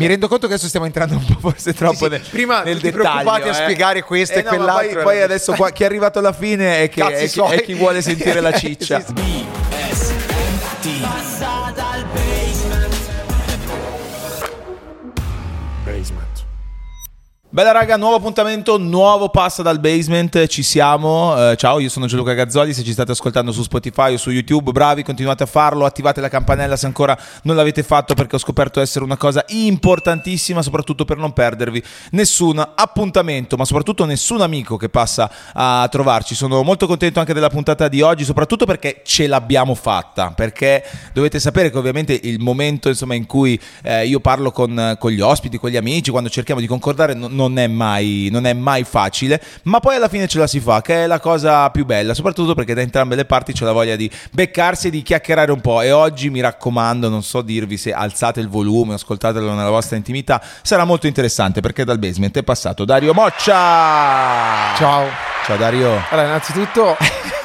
Mi rendo conto che adesso stiamo entrando un po' forse troppo sì, nel, prima nel dettaglio. preoccupati a eh. spiegare questo e no, quell'altro, Poi, poi era- adesso qua, chi è arrivato alla fine è, che, è, chi, suoi. è chi vuole sentire la Sì, ciccia. sì. Bella raga, nuovo appuntamento, nuovo passa dal basement, ci siamo. Eh, ciao, io sono Gianluca Gazzoli, se ci state ascoltando su Spotify o su YouTube, bravi, continuate a farlo, attivate la campanella se ancora non l'avete fatto perché ho scoperto essere una cosa importantissima, soprattutto per non perdervi nessun appuntamento, ma soprattutto nessun amico che passa a trovarci. Sono molto contento anche della puntata di oggi, soprattutto perché ce l'abbiamo fatta, perché dovete sapere che ovviamente il momento insomma, in cui eh, io parlo con, con gli ospiti, con gli amici, quando cerchiamo di concordare non, non è mai, non è mai facile, ma poi alla fine ce la si fa, che è la cosa più bella, soprattutto perché da entrambe le parti c'è la voglia di beccarsi e di chiacchierare un po'. E oggi mi raccomando, non so dirvi se alzate il volume, ascoltatelo nella vostra intimità, sarà molto interessante perché dal basement è passato Dario Moccia. Ciao. Ciao Dario. Allora, innanzitutto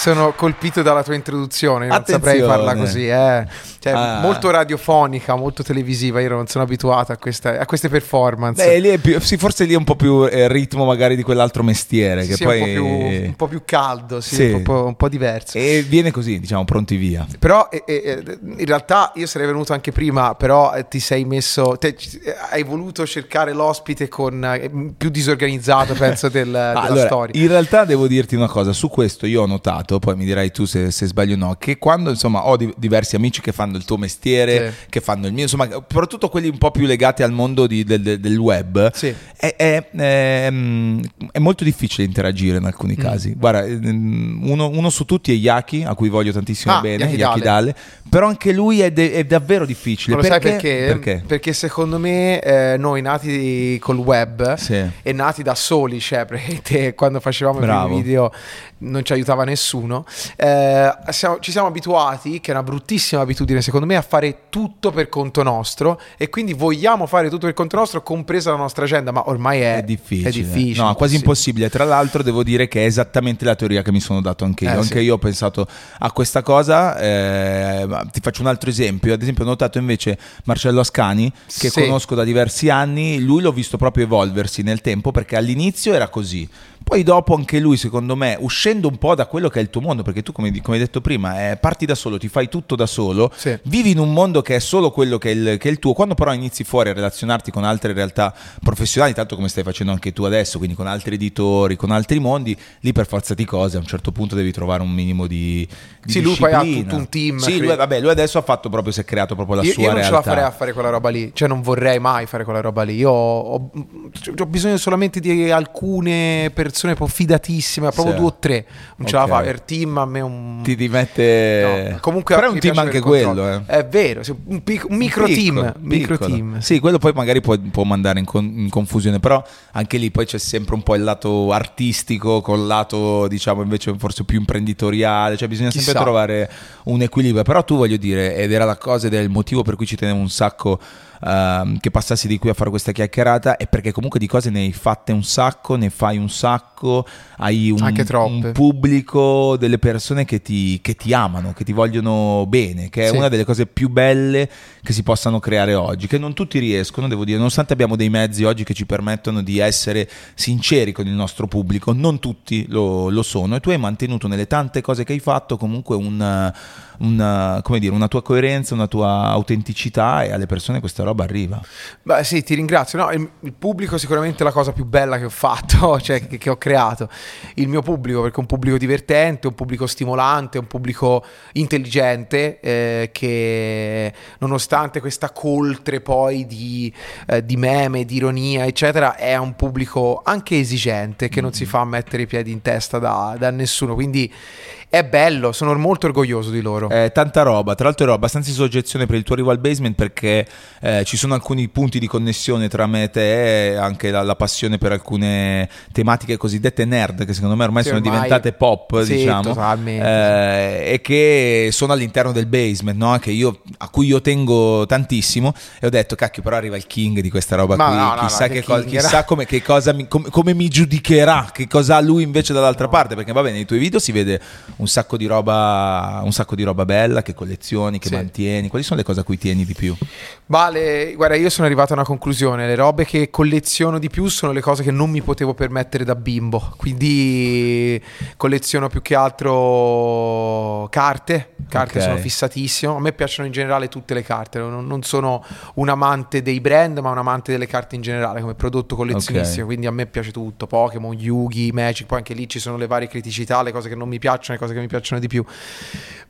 sono colpito dalla tua introduzione, io non saprei Attenzione. farla così, eh. Cioè, Ah. molto radiofonica, molto televisiva, io non sono abituato a, questa- a queste performance. Beh, lì più, sì, forse lì è un po' più eh, ritmo magari di quell'altro mestiere. Sì, che sì, poi... un, po più, un po' più caldo, sì. Un, po', un po' diverso. E viene così, diciamo, pronti via. Però eh, eh, in realtà io sarei venuto anche prima, però eh, ti sei messo, te- eh, hai voluto cercare l'ospite con eh, più disorganizzato, penso, del- della allora, storia. in realtà devo dirti una cosa, su questo io ho notato, poi mi dirai tu se, se sbaglio o no, che quando insomma ho di- diversi amici che fanno il tuo mestiere, Sì. che fanno il mio, insomma, soprattutto quelli un po' più legati al mondo di- del, del- web, Sì. è, è- è- è molto difficile interagire in alcuni Mm. casi. Guarda, ehm, uno, uno su tutti è Yaki, a cui voglio tantissimo Ah, bene, Yaki Yaki Dale. Dale, però anche lui è, de- è davvero difficile. Ma lo sai perché? perché? Perché? secondo me eh, noi nati col web Sì. e nati da soli, cioè quando facevamo Bravo. i primi video non ci aiutava nessuno, eh, siamo- ci siamo abituati, che è una bruttissima abitudine secondo me, a fare tutto per conto nostro e quindi vogliamo fare tutto per conto nostro, compresa la nostra agenda, ma ormai è, È difficile, È difficile, no, quasi impossibile. Tra l'altro, devo dire che è esattamente la teoria che mi sono dato anche io. Eh, anche sì. io ho pensato a questa cosa. eh, ti faccio un altro esempio. Ad esempio, ho notato invece Marcello Ascani, che Sì. conosco da diversi anni. Lui l'ho visto proprio evolversi nel tempo perché all'inizio era così. Poi dopo anche lui, secondo me, uscendo un po' da quello che è il tuo mondo, perché tu, come, come hai detto prima, eh, parti da solo, ti fai tutto da solo, Sì. vivi in un mondo che è solo quello che è, il, che è il tuo, quando però inizi fuori a relazionarti con altre realtà professionali, tanto come stai facendo anche tu adesso, quindi con altri editori, con altri mondi, lì per forza di cose a un certo punto devi trovare un minimo di... di Sì, lui poi ha disciplina. tutto un team, Sì, lui, vabbè, lui adesso ha fatto proprio, si è creato proprio la io, sua io non realtà. ce la farei a fare quella roba lì, cioè non vorrei mai fare quella roba lì. Io ho, ho- ho bisogno solamente di alcune persone proprio fidatissime, proprio Sì. due o tre. Non ce la fa. Per team a me un. Ti dimette... No, comunque però è un team anche quello, eh. È vero, un, pic- un micro Piccolo, team. Micro team. Sì, quello poi magari può, può mandare in, con- in confusione, però anche lì poi c'è sempre un po' il lato artistico col lato, diciamo, invece forse più imprenditoriale, cioè bisogna sempre Chissà. trovare un equilibrio, però tu voglio dire, ed era la cosa ed è il motivo per cui ci tenevo un sacco ehm, che passassi di qui a fare questa chiacchierata, è perché comunque di cose ne hai fatte un sacco, ne fai un sacco, hai un, un pubblico, delle persone che ti, che ti amano, che ti vogliono bene, che è Sì. una delle cose più belle che si possano creare oggi, che non tutti riescono, devo dire, nonostante abbiamo dei mezzi oggi che ci permettono di essere sinceri con il nostro pubblico, non tutti lo, lo sono e tu hai mantenuto nelle tante cose che hai fatto comunque un, un, come dire, una tua coerenza, una tua autenticità e alle persone questa roba arriva. Beh, sì, ti ringrazio. No, il, il pubblico è sicuramente la cosa più bella che ho fatto, cioè che, che ho creato. Il mio pubblico, perché è un pubblico divertente, un pubblico stimolante, un pubblico intelligente, eh, che nonostante questa coltre poi di, eh, di meme, di ironia, eccetera, è un pubblico anche esigente, che non si fa mettere i piedi in testa da, da nessuno. Quindi è bello, sono molto orgoglioso di loro. Eh, tanta roba, tra l'altro ero abbastanza in soggezione per il tuo arrivo al basement perché eh, ci sono alcuni punti di connessione tra me e te e anche la, la passione per alcune tematiche cosiddette nerd che secondo me ormai Sì, sono ormai- diventate pop, Sì, diciamo, eh, e che sono all'interno del basement, no? Che io- a cui io tengo tantissimo e ho detto cacchio però arriva il king di questa roba Ma qui, no, no, chissà, che king, chissà come, che cosa mi, come, come mi giudicherà, che cosa ha lui invece dall'altra parte, perché va bene, nei tuoi video si vede un sacco di roba, un sacco di roba bella che collezioni, che Sì. mantieni. Quali sono le cose a cui tieni di più? Vale, guarda, io sono arrivato a una conclusione. Le robe che colleziono di più sono le cose che non mi potevo permettere da bimbo. Quindi colleziono più che altro carte. Carte Ok. sono fissatissimo. A me piacciono in generale tutte le carte. Non, non sono un amante dei brand, ma un amante delle carte in generale come prodotto collezionistico. Ok. Quindi a me piace tutto: Pokémon, Yugi, Magic. Poi anche lì ci sono le varie criticità, le cose che non mi piacciono, le cose che mi piacciono di più.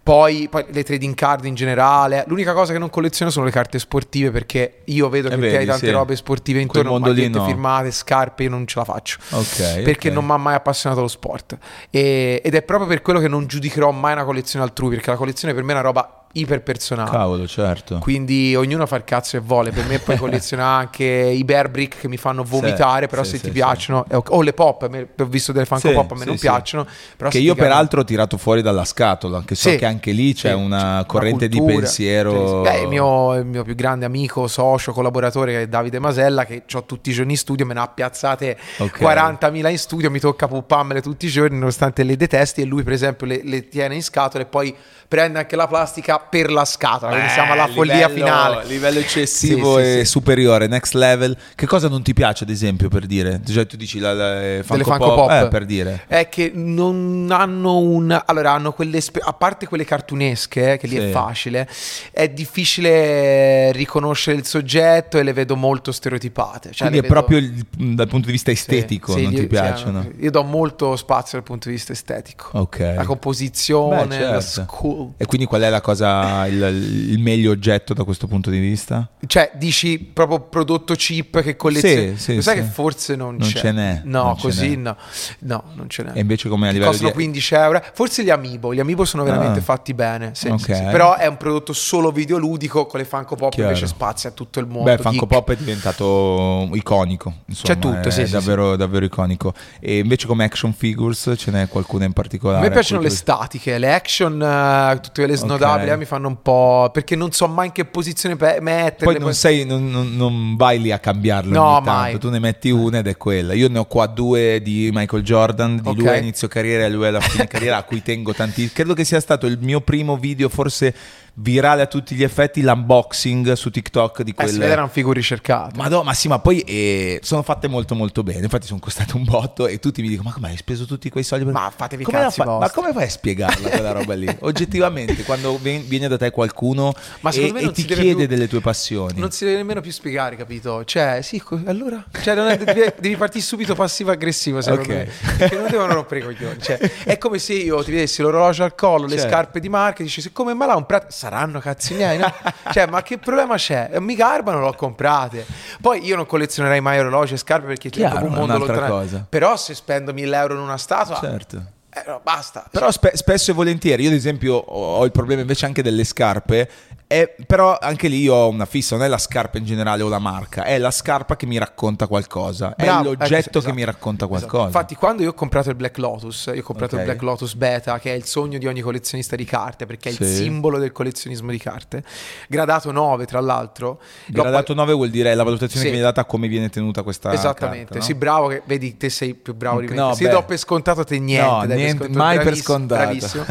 Poi, poi le trading card in generale. L'unica cosa che non colleziono sono le carte sportive perché io vedo Eh, che vedi, hai tante sì. robe sportive intorno, magliette no. firmate, scarpe, io non ce la faccio. Ok. Perché ok. non mi ha mai appassionato lo sport. E- ed è proprio per quello che non giudicherò mai una collezione altrui, perché la collezione per me è una roba iperpersonale. Cavolo, certo. Quindi ognuno fa il cazzo che vuole. Per me puoi collezionare anche i bear brick che mi fanno vomitare. però sì, se sì, ti sì. piacciono, ok. o le pop, a me- ho visto delle Funko Sì, Pop, a me sì, non sì. piacciono. Che io peraltro ho tirato fuori dalla scatola, che so Sì, che anche lì c'è sì, una corrente di cultura. pensiero. Beh, il mio, il mio più grande amico, socio, collaboratore è Davide Masella, che ho tutti i giorni in studio, me ne ha piazzate Ok. 40.000 in studio, mi tocca pupparmele tutti i giorni, nonostante le detesti, e lui per esempio le, le tiene in scatola e poi prende anche la plastica per la scatola, quindi Eh, siamo alla follia livello- finale. Livello eccessivo Sì, sì, e sì. superiore, next level. Che cosa non ti piace, ad esempio, per dire? Cioè, tu dici la, la, eh, Funko Funko Pop, Pop. eh, per dire. È che non hanno un. Allora, hanno quelle. spe- A parte quelle cartunesche, eh, che lì Sì. è facile, è difficile riconoscere il soggetto e le vedo molto stereotipate. Cioè, Quindi è vedo- proprio il- dal punto di vista Sì, estetico, sì, non io- ti sì, piacciono? hanno- io do molto spazio dal punto di vista estetico. Ok. La composizione, Beh, la certo. school. E quindi qual è la cosa, il, il meglio oggetto da questo punto di vista? Cioè, dici proprio prodotto cheap che collezioni. Sì, sì, sai sì. che forse non, Non c'è. ce n'è, No, non così n'è. no. No, non ce n'è. E invece come a livello costano di... 15 euro. Forse gli Amiibo. Gli Amiibo sono veramente Ah. fatti bene. Sì, Ok. sì. Però è un prodotto solo videoludico. Con le Funko Pop Chiaro. invece spazia tutto il mondo. Beh, Funko. Pop è diventato iconico. Insomma, C'è tutto, è sì, sì, davvero, davvero iconico. E invece come action figures ce n'è qualcuna in A particolare? me piacciono le statiche, le action, eh, tutte le snodabili Ok. Mi fanno un po'. Perché non so mai in che posizione pe- metterle. Poi non, sei, non, non- non vai lì a cambiarle No, ogni tanto, mai. tu ne metti una ed è quella. Io ne ho qua due di Michael Jordan, di Ok. lui a inizio carriera e lui alla fine carriera, a cui tengo tanti. Credo che sia stato il mio primo video, forse virale a tutti gli effetti, l'unboxing su TikTok di Eh, quelle. vede erano figure ricercate. Ma no, ma sì, ma poi eh, sono fatte molto molto bene. Infatti sono costate un botto e tutti mi dicono: Ma come hai speso tutti quei soldi? per-" Ma fatevi Come cazzi fa- Ma come fai a spiegarla quella roba lì? Oggettivamente, quando ven- viene da te qualcuno Ma e, e ti chiede più- delle tue passioni. Non si deve nemmeno più spiegare, capito? Cioè, sì, allora. Cioè, è- devi, devi partire subito passivo-aggressivo, secondo Ok. me. Perché non devono rompere i coglioni. Cioè, è come se io ti vedessi l'orologio al collo, le Certo. scarpe di marca, e dici, siccome me l'ha un prato, saranno cazzi miei, no? cioè, ma che problema c'è? Eh, Mi garbano, l'ho comprate. Poi io non collezionerei mai orologi e scarpe perché è Chiaro, proprio un è mondo lontano. cosa. Però se spendo 1000 euro in una statua, Certo. eh, no, basta. Però spe- spesso e volentieri, io ad esempio ho il problema invece anche delle scarpe, e- però anche lì io ho una fissa, non è la scarpa in generale o la marca, è la scarpa che mi racconta qualcosa, Bravo, è l'oggetto ecco, che esatto. mi racconta Esatto. qualcosa. Infatti, quando io ho comprato il Black Lotus, io ho comprato Ok. il Black Lotus Beta, che è il sogno di ogni collezionista di carte, perché è il Sì. simbolo del collezionismo di carte, gradato 9 tra l'altro. Gradato 9 vuol dire la valutazione Sì. che viene data a come viene tenuta questa Esattamente, carta, no? sì, bravo che vedi te sei più bravo di me. No, se beh. io do per scontato te niente, No, dai per niente, scontato, mai per scontato. Bravissimo.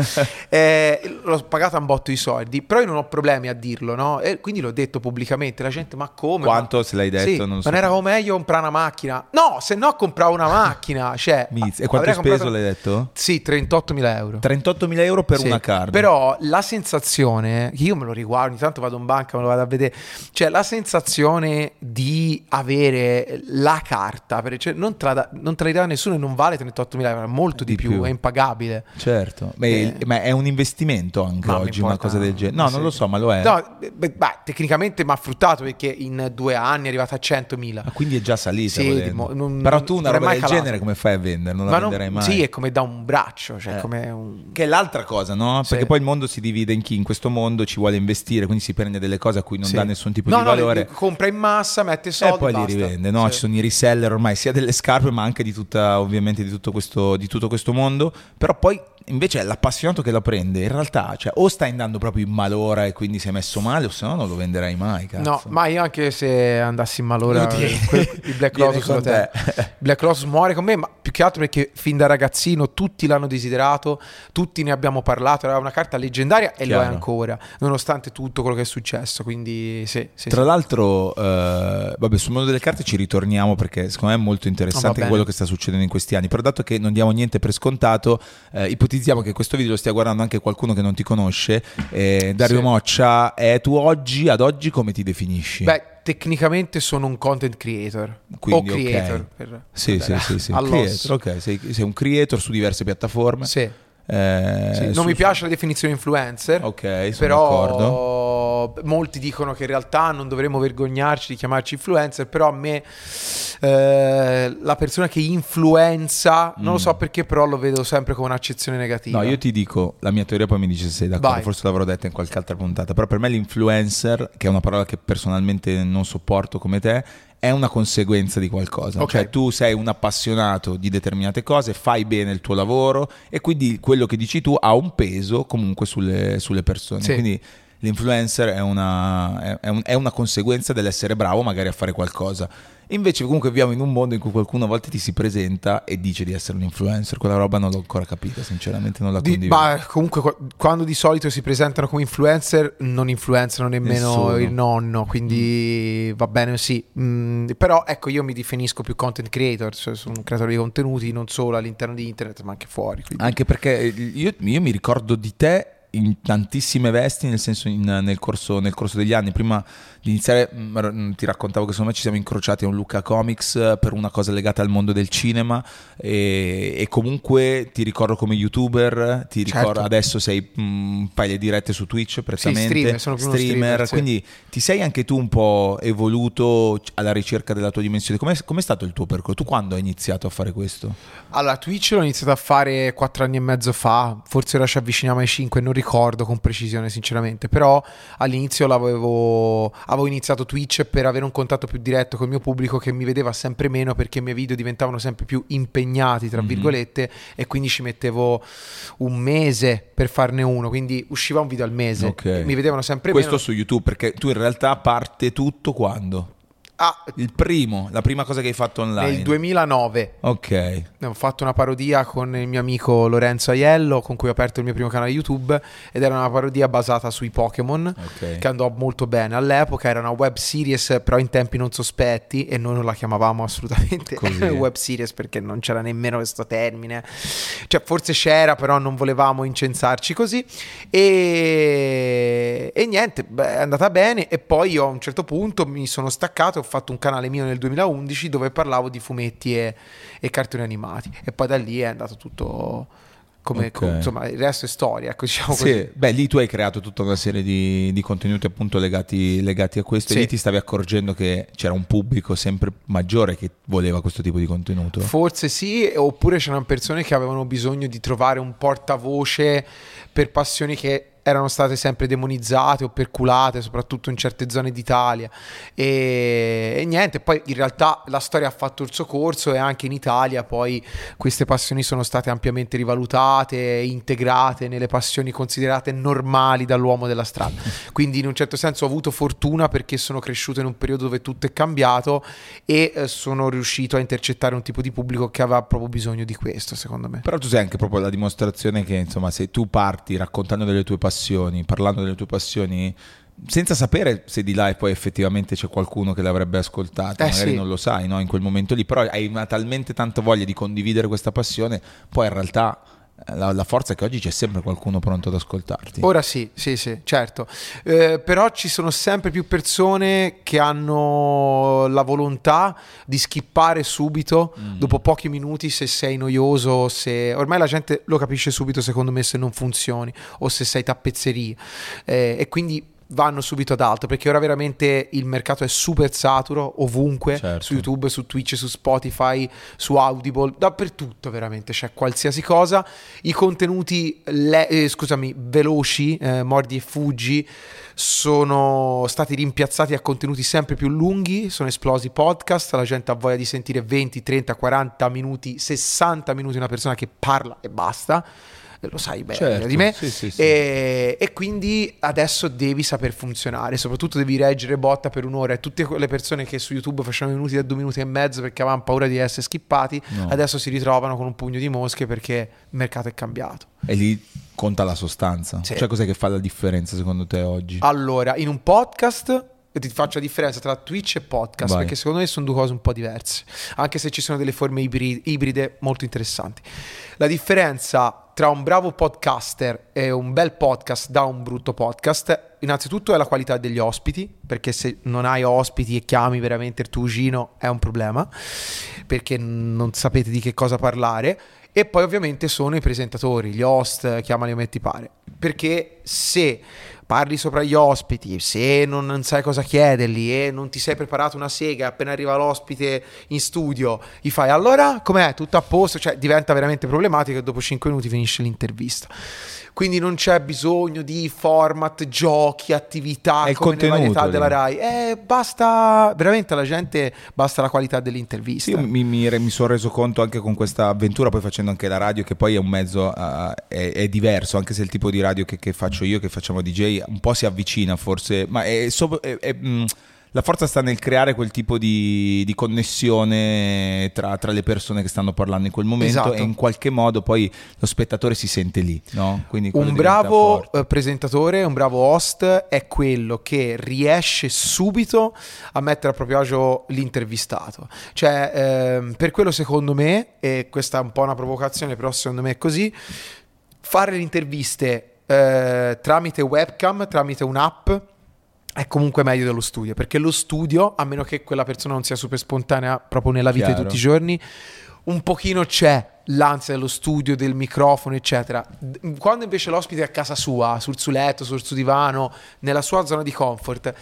Eh, l'ho pagato un botto di soldi, però io non ho problemi a dirlo, no? E quindi l'ho detto pubblicamente, la gente "Ma come? Quanto Ma- se l'hai detto? Sì, non ma so. non era meglio comprare una macchina? No, se no compravo una macchina, cioè Miz- E quanto hai speso comprato- l'hai detto? Sì, 38.000 euro. 38.000 euro per Sì, una card. Però la sensazione, io me lo riguardo, ogni tanto vado in banca, me lo vado a vedere, cioè la sensazione di avere la carta, per- cioè, non, dà- non dà nessuno e non vale 38.000 euro, è molto di, Di più, più. è impagabile. Certo, ma, Eh. ma è un investimento anche Ma oggi una cosa del genere. No, sì. non lo so, ma lo è. No, beh, beh, tecnicamente mi ha fruttato perché in due anni è arrivata a 100.000. Ah, quindi è già salita. Sì, mo- non- Però tu una non è roba del calato. genere come fai a vendere? Non la Ma non- venderai mai. sì, è come da un braccio, cioè Eh. come un... Che è l'altra cosa, no? Sì. Perché poi il mondo si divide in chi in questo mondo ci vuole investire, quindi si prende delle cose a cui non Sì. dà nessun tipo No, di no, valore. compra in massa, mette soldi E poi li basta. rivende, no? Ci sono i reseller ormai sia delle scarpe, ma anche di tutta, ovviamente, di tutto questo, di tutto questo mondo. Però poi invece è l'appassionato che la prende. In realtà, cioè, o stai andando proprio in malora e quindi sei messo male o se no non lo venderai mai, cazzo. No, ma io anche se andassi in malora, il Black Lotus con lo te. Black Lotus muore con me, ma più che altro perché fin da ragazzino tutti l'hanno desiderato, tutti ne abbiamo parlato, era una carta leggendaria e lo è Chiaro. ancora, nonostante tutto quello che è successo, quindi sì, sì, Tra sì. l'altro, eh, vabbè, sul mondo delle carte ci ritorniamo perché secondo me è molto interessante bene. quello che sta succedendo in questi anni. Però dato che non diamo niente per scontato, eh, ipotizziamo che questo video lo stia guardando anche qualcuno che non ti conosce. Eh, Dario Sì. Moccia, eh, tu oggi, ad oggi come ti definisci? Beh, tecnicamente sono un content creator Quindi, o creator. ok. per- sì, per- sì, sì, sì. Creator, ok, sei, sei un creator su diverse piattaforme. Sì, Eh, sì. Non su- mi piace la definizione influencer. Ok, sono d'accordo. Molti dicono che in realtà non dovremmo vergognarci di chiamarci influencer, però a me eh, la persona che influenza, non lo so perché, però lo vedo sempre come un'accezione negativa. Mm. No, io ti dico la mia teoria, poi mi dici se sei d'accordo. Vai. Forse l'avrò detta in qualche altra puntata. Però per me l'influencer, che è una parola che personalmente non sopporto come te, è una conseguenza di qualcosa. Ok. Cioè, tu sei un appassionato di determinate cose, fai bene il tuo lavoro e quindi quello che dici tu ha un peso comunque sulle, sulle persone. Sì. Quindi l'influencer è una, è- un- è una conseguenza dell'essere bravo magari a fare qualcosa. Invece comunque viviamo in un mondo in cui qualcuno a volte ti si presenta e dice di essere un influencer. Quella roba non l'ho ancora capita, sinceramente non la Di- condivido. ma comunque qua- quando di solito si presentano come influencer non influenzano nemmeno Nessuno. il nonno, quindi va bene sì. Mm, però ecco io mi definisco più content creator, cioè sono un creatore di contenuti non solo all'interno di internet ma anche fuori. quindi- Anche perché io, io mi ricordo di te in tantissime vesti, nel senso in- nel, corso, nel corso degli anni. Prima di iniziare mm, mm, ti raccontavo che secondo me ci siamo incrociati a un Luca Comics eh, per una cosa legata al mondo del cinema e, e comunque ti ricordo come youtuber, ti Certo. ricordo adesso sei mm, fai le dirette su Twitch prettamente, streamer, sono uno streamer, sì. quindi ti sei anche tu un po' evoluto alla ricerca della tua dimensione. Com'è, com'è stato il tuo percorso? Tu quando hai iniziato a fare questo? Allora, Twitch l'ho iniziato a fare quattro anni e mezzo fa, forse ora ci avviciniamo ai 5, non ricordo con precisione sinceramente, però all'inizio l'avevo, avevo iniziato Twitch per avere un contatto più diretto col mio pubblico che mi vedeva sempre meno perché i miei video diventavano sempre più impegnati, tra Mhm. virgolette, e quindi ci mettevo un mese per farne uno, quindi usciva un video al mese, Ok. mi vedevano sempre Questo meno. su YouTube, perché tu in realtà parte tutto quando? Ah, Il primo, la prima cosa che hai fatto online. nel 2009 Ok. Ho fatto una parodia con il mio amico Lorenzo Aiello, con cui ho aperto il mio primo canale YouTube, ed era una parodia basata sui Pokémon, Ok. che andò molto bene. All'epoca era una web series, però in tempi non sospetti, e noi non la chiamavamo assolutamente Così. web series perché non c'era nemmeno questo termine. Cioè, forse c'era, però non volevamo incensarci così. E, e niente, beh, è andata bene. E poi io a un certo punto mi sono staccato fatto un canale mio nel 2011 dove parlavo di fumetti e, e cartoni animati. E poi da lì è andato tutto come, Ok. co- insomma, il resto è storia, ecco, diciamo Sì, così. beh, lì tu hai creato tutta una serie di, di contenuti appunto legati, legati a questo Sì. e lì ti stavi accorgendo che c'era un pubblico sempre maggiore che voleva questo tipo di contenuto. Forse sì, oppure c'erano persone che avevano bisogno di trovare un portavoce per passioni che erano state sempre demonizzate o perculate, soprattutto in certe zone d'Italia. E, e niente, poi in realtà la storia ha fatto il suo corso e anche in Italia poi queste passioni sono state ampiamente rivalutate, integrate nelle passioni considerate normali dall'uomo della strada. Quindi in un certo senso ho avuto fortuna perché sono cresciuto in un periodo dove tutto è cambiato e eh, sono riuscito a intercettare un tipo di pubblico che aveva proprio bisogno di questo, secondo me. Però tu sei anche proprio la dimostrazione che, insomma, se tu parti raccontando delle tue passioni, parlando delle tue passioni, senza sapere se di là e poi effettivamente c'è qualcuno che l'avrebbe ascoltato, Eh, magari sì. non lo sai, no? In quel momento lì, però hai una talmente tanta voglia di condividere questa passione, poi in realtà la, la forza è che oggi c'è sempre qualcuno pronto ad ascoltarti. Ora sì, sì, sì, certo. Eh, però ci sono sempre più persone che hanno la volontà di skippare subito, Mm. dopo pochi minuti, se sei noioso, se... Ormai la gente lo capisce subito, secondo me, se non funzioni o se sei tappezzeria. Eh, e quindi vanno subito ad altro perché ora veramente il mercato è super saturo ovunque Certo. su YouTube, su Twitch, su Spotify, su Audible, dappertutto veramente c'è qualsiasi cosa. I contenuti, le- eh, scusami, veloci, eh, mordi e fuggi, sono stati rimpiazzati a contenuti sempre più lunghi, sono esplosi podcast, la gente ha voglia di sentire 20, 30, 40 minuti, 60 minuti una persona che parla e basta. Lo sai bene Certo, di me. sì, sì, sì. E, e quindi adesso devi saper funzionare, soprattutto devi reggere botta per un'ora e tutte quelle persone che su YouTube facevano minuti da due minuti e mezzo perché avevano paura di essere skippati, No. adesso si ritrovano con un pugno di mosche perché il mercato è cambiato. E lì conta la sostanza. Cioè, cos'è che fa la differenza secondo te oggi? Allora, in un podcast ti faccio la differenza tra Twitch e podcast Vai. perché secondo me sono due cose un po' diverse, anche se ci sono delle forme ibri- ibride molto interessanti. La differenza tra un bravo podcaster e un bel podcast da un brutto podcast, innanzitutto è la qualità degli ospiti, perché se non hai ospiti e chiami veramente il tuo cugino è un problema, perché non sapete di che cosa parlare. E poi ovviamente sono i presentatori, gli host, chiamali come ti pare. Perché se parli sopra gli ospiti, se non, non sai cosa chiedergli e non ti sei preparato una sega, appena arriva l'ospite in studio, gli fai allora com'è? Tutto a posto? Cioè diventa veramente problematico e dopo 5 minuti finisce l'intervista. Quindi non c'è bisogno di format, giochi, attività È il come contenuto varietà lì. della Rai. Eh, basta, veramente alla gente basta la qualità dell'intervista. Io mi, mi, mi sono reso conto anche con questa avventura, poi facendo anche la radio, che poi è un mezzo, eh, è, è diverso, anche se il tipo di radio che, che faccio io, che facciamo DJ, un po' si avvicina forse, ma è, so- è- è, mh, la forza sta nel creare quel tipo di, di connessione tra, tra le persone che stanno parlando in quel momento Esatto. e in qualche modo poi lo spettatore si sente lì, no? Un bravo forte. eh, presentatore, un bravo host è quello che riesce subito a mettere a proprio agio l'intervistato. Cioè, ehm, per quello secondo me, e questa è un po' una provocazione, però secondo me è così, fare le interviste eh, tramite webcam, tramite un'app, è comunque meglio dello studio, perché lo studio, a meno che quella persona non sia super spontanea proprio nella vita Chiaro. di tutti i giorni, un pochino c'è l'ansia dello studio, del microfono, eccetera. Quando invece l'ospite è a casa sua, sul suo letto, sul suo divano, nella sua zona di comfort,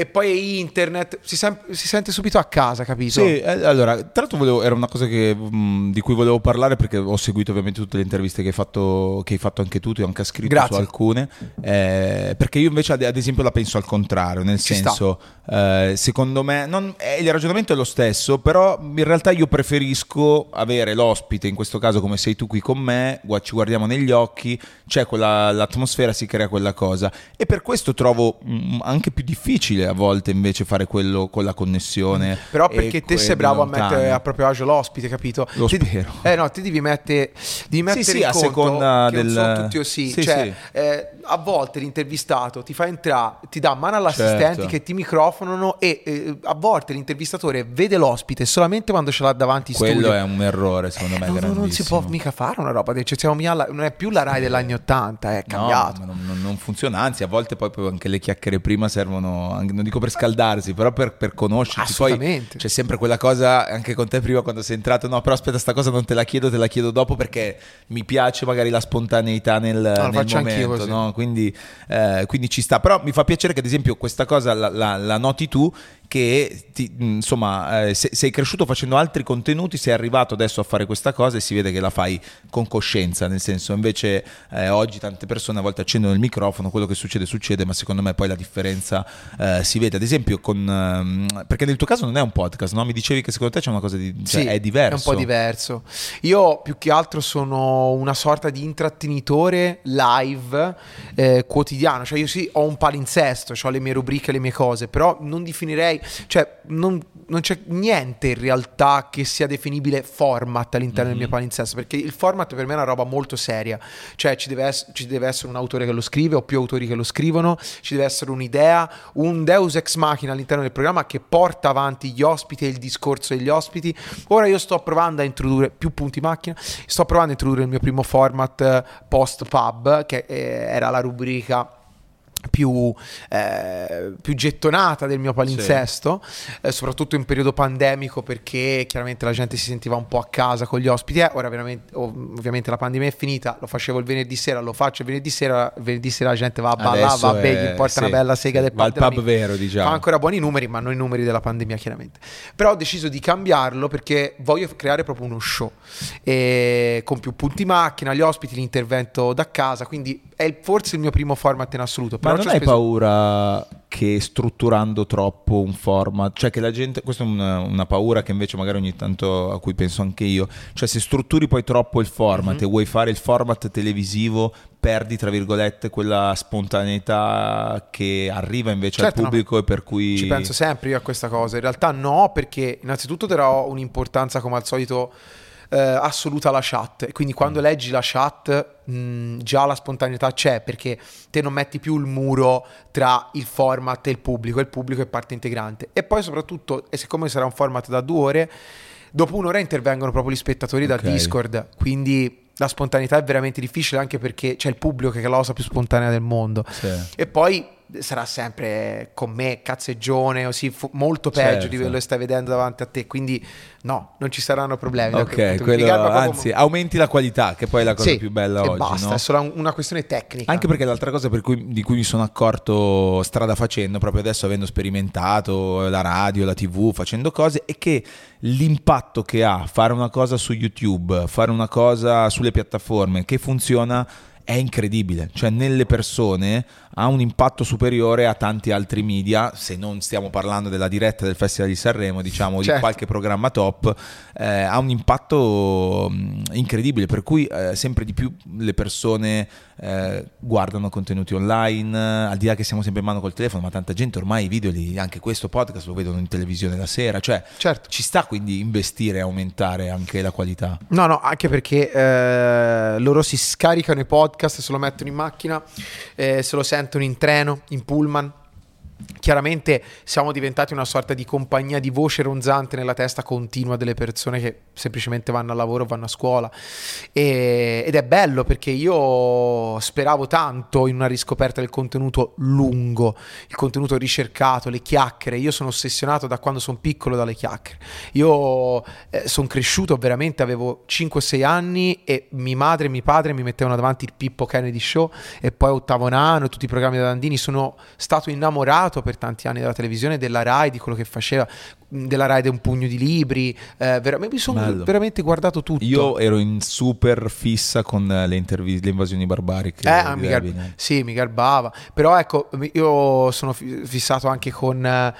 e poi è internet, si, sem- si sente subito a casa, capito? Sì, eh, allora, tra l'altro volevo- era una cosa che, mh, di cui volevo parlare perché ho seguito ovviamente tutte le interviste che hai fatto, che hai fatto anche tu, ti ho anche scritto Grazie. su alcune, eh, perché io invece ad, ad esempio la penso al contrario, nel Ci senso, eh, secondo me, non- eh, il ragionamento è lo stesso, però in realtà io preferisco avere l'ospite, in questo caso come sei tu qui con me, ci guardiamo negli occhi, c'è quella, l'atmosfera, si crea quella cosa e per questo trovo mh, anche più difficile a volte invece fare quello con la connessione. Però perché te sei bravo a mettere a proprio agio l'ospite, capito? Lo Ti- spero. Eh no, ti devi mettere, devi mettere sì, in a seconda che non del- sono tutti così. Sì, cioè, sì. eh, a volte l'intervistato ti fa entrare, ti dà mano all'assistente Certo. che ti microfonano e eh, a volte l'intervistatore vede l'ospite solamente quando ce l'ha davanti in Quello studio. è un errore, secondo me. Eh, non, non- non si può mica fare una roba del cioè, siamo alla- non è più la Rai degli anni 80, è cambiato. No, non, non- funziona, anzi a volte poi, poi anche le chiacchiere prima servono, anche- non dico per scaldarsi, però per, per conoscersi. Poi c'è sempre quella cosa, anche con te prima quando sei entrato, no però aspetta sta cosa non te la chiedo, te la chiedo dopo perché mi piace magari la spontaneità nel, lo nel momento, no? quindi, eh, quindi ci sta. Però mi fa piacere che ad esempio questa cosa la, la- la noti tu che ti- insomma eh, se- sei cresciuto facendo altri contenuti, sei arrivato adesso a fare questa cosa e si vede che la fai con coscienza, nel senso invece eh, oggi tante persone a volte accendono il microfono, quello che succede succede, ma secondo me poi la differenza eh, si vede, ad esempio con ehm, perché nel tuo caso non è un podcast, no? Mi dicevi che secondo te c'è una cosa di cioè, Sì, è diverso. È un po' diverso. Io più che altro sono una sorta di intrattenitore live eh, quotidiano. Cioè, io sì, ho un palinsesto, ho le mie rubriche, le mie cose, però non definirei, cioè, non, non c'è niente in realtà che sia definibile format all'interno del mio palinsesto, perché il format per me è una roba molto seria. Cioè, ci deve, ess- ci deve essere un autore che lo scrive o più autori che lo scrivono, ci deve essere un'idea, un deus ex machina all'interno del programma che porta avanti gli ospiti e il discorso degli ospiti. Ora io sto provando a introdurre più punti macchina, sto provando a introdurre il mio primo format post pub, che eh, era la rubrica più, eh, più gettonata del mio palinsesto, eh, soprattutto in periodo pandemico perché chiaramente la gente si sentiva un po' a casa con gli ospiti. Eh, ora ovviamente la pandemia è finita, lo facevo il venerdì sera, lo faccio il venerdì sera, il venerdì sera la gente va a ballare, va a bere, gli porta sì, una bella sega sì, del pub pub vero, diciamo. Fa ancora buoni numeri, ma non i numeri della pandemia, chiaramente. Però ho deciso di cambiarlo perché voglio creare proprio uno show e con più punti macchina, gli ospiti, l'intervento da casa. Quindi è forse il mio primo format in assoluto. Ma non hai speso- paura che strutturando troppo un format, cioè che la gente, questa è una, una paura che invece magari ogni tanto a cui penso anche io, cioè se strutturi poi troppo il format Mhm. e vuoi fare il format televisivo, perdi tra virgolette quella spontaneità che arriva invece Certo, al no, pubblico e per cui... Ci penso sempre io a questa cosa. In realtà no, perché innanzitutto darò un'importanza come al solito eh, assoluta alla chat. E quindi Mm. quando leggi la chat mh, già la spontaneità c'è perché te non metti più il muro tra il format e il pubblico, e il pubblico è parte integrante. E poi soprattutto, e siccome sarà un format da due ore, dopo un'ora intervengono proprio gli spettatori Ok. da Discord. Quindi la spontaneità è veramente difficile anche perché c'è il pubblico che è la cosa più spontanea del mondo. Sì. E poi sarà sempre con me, cazzeggione, così fu- molto peggio Certo. di quello che stai vedendo davanti a te. Quindi no, non ci saranno problemi. Ok, di quello- anzi aumenti la qualità, che poi è la cosa Sì, più bella oggi. basta, no? è solo un- una questione tecnica. Anche perché l'altra cosa per cui- di cui mi sono accorto strada facendo, proprio adesso avendo sperimentato la radio, la tv, facendo cose, è che l'impatto che ha fare una cosa su YouTube, fare una cosa sulle piattaforme che funziona è incredibile, cioè nelle persone ha un impatto superiore a tanti altri media, se non stiamo parlando della diretta del Festival di Sanremo, diciamo, Certo. di qualche programma top, eh, ha un impatto incredibile, per cui eh, sempre di più le persone eh, guardano contenuti online, al di là che siamo sempre in mano col telefono, ma tanta gente ormai i video, li, anche questo podcast lo vedono in televisione la sera, cioè Certo. ci sta quindi investire e aumentare anche la qualità. No, no, anche perché eh, loro si scaricano i podcast, se lo mettono in macchina, eh, se lo sentono in treno, in pullman. Chiaramente siamo diventati una sorta di compagnia di voce ronzante nella testa continua delle persone che semplicemente vanno al lavoro, vanno a scuola. E- ed è bello perché io speravo tanto in una riscoperta del contenuto lungo, il contenuto ricercato, le chiacchiere. Io sono ossessionato da quando sono piccolo dalle chiacchiere. Io sono cresciuto veramente, avevo 5-6 anni e mia madre e mio padre mi mettevano davanti il Pippo Kennedy Show e poi Ottavo Nano e tutti i programmi da Dandini. Sono stato innamorato per tanti anni della televisione, della Rai, di quello che faceva, della Rai di un pugno di libri. eh, veramente, mi sono Bello. veramente guardato tutto. Io ero in super fissa con le, interviste, le invasioni barbariche. Eh, ah, mi gar- sì, mi garbava. Però ecco, io sono fi- fissato anche con... eh,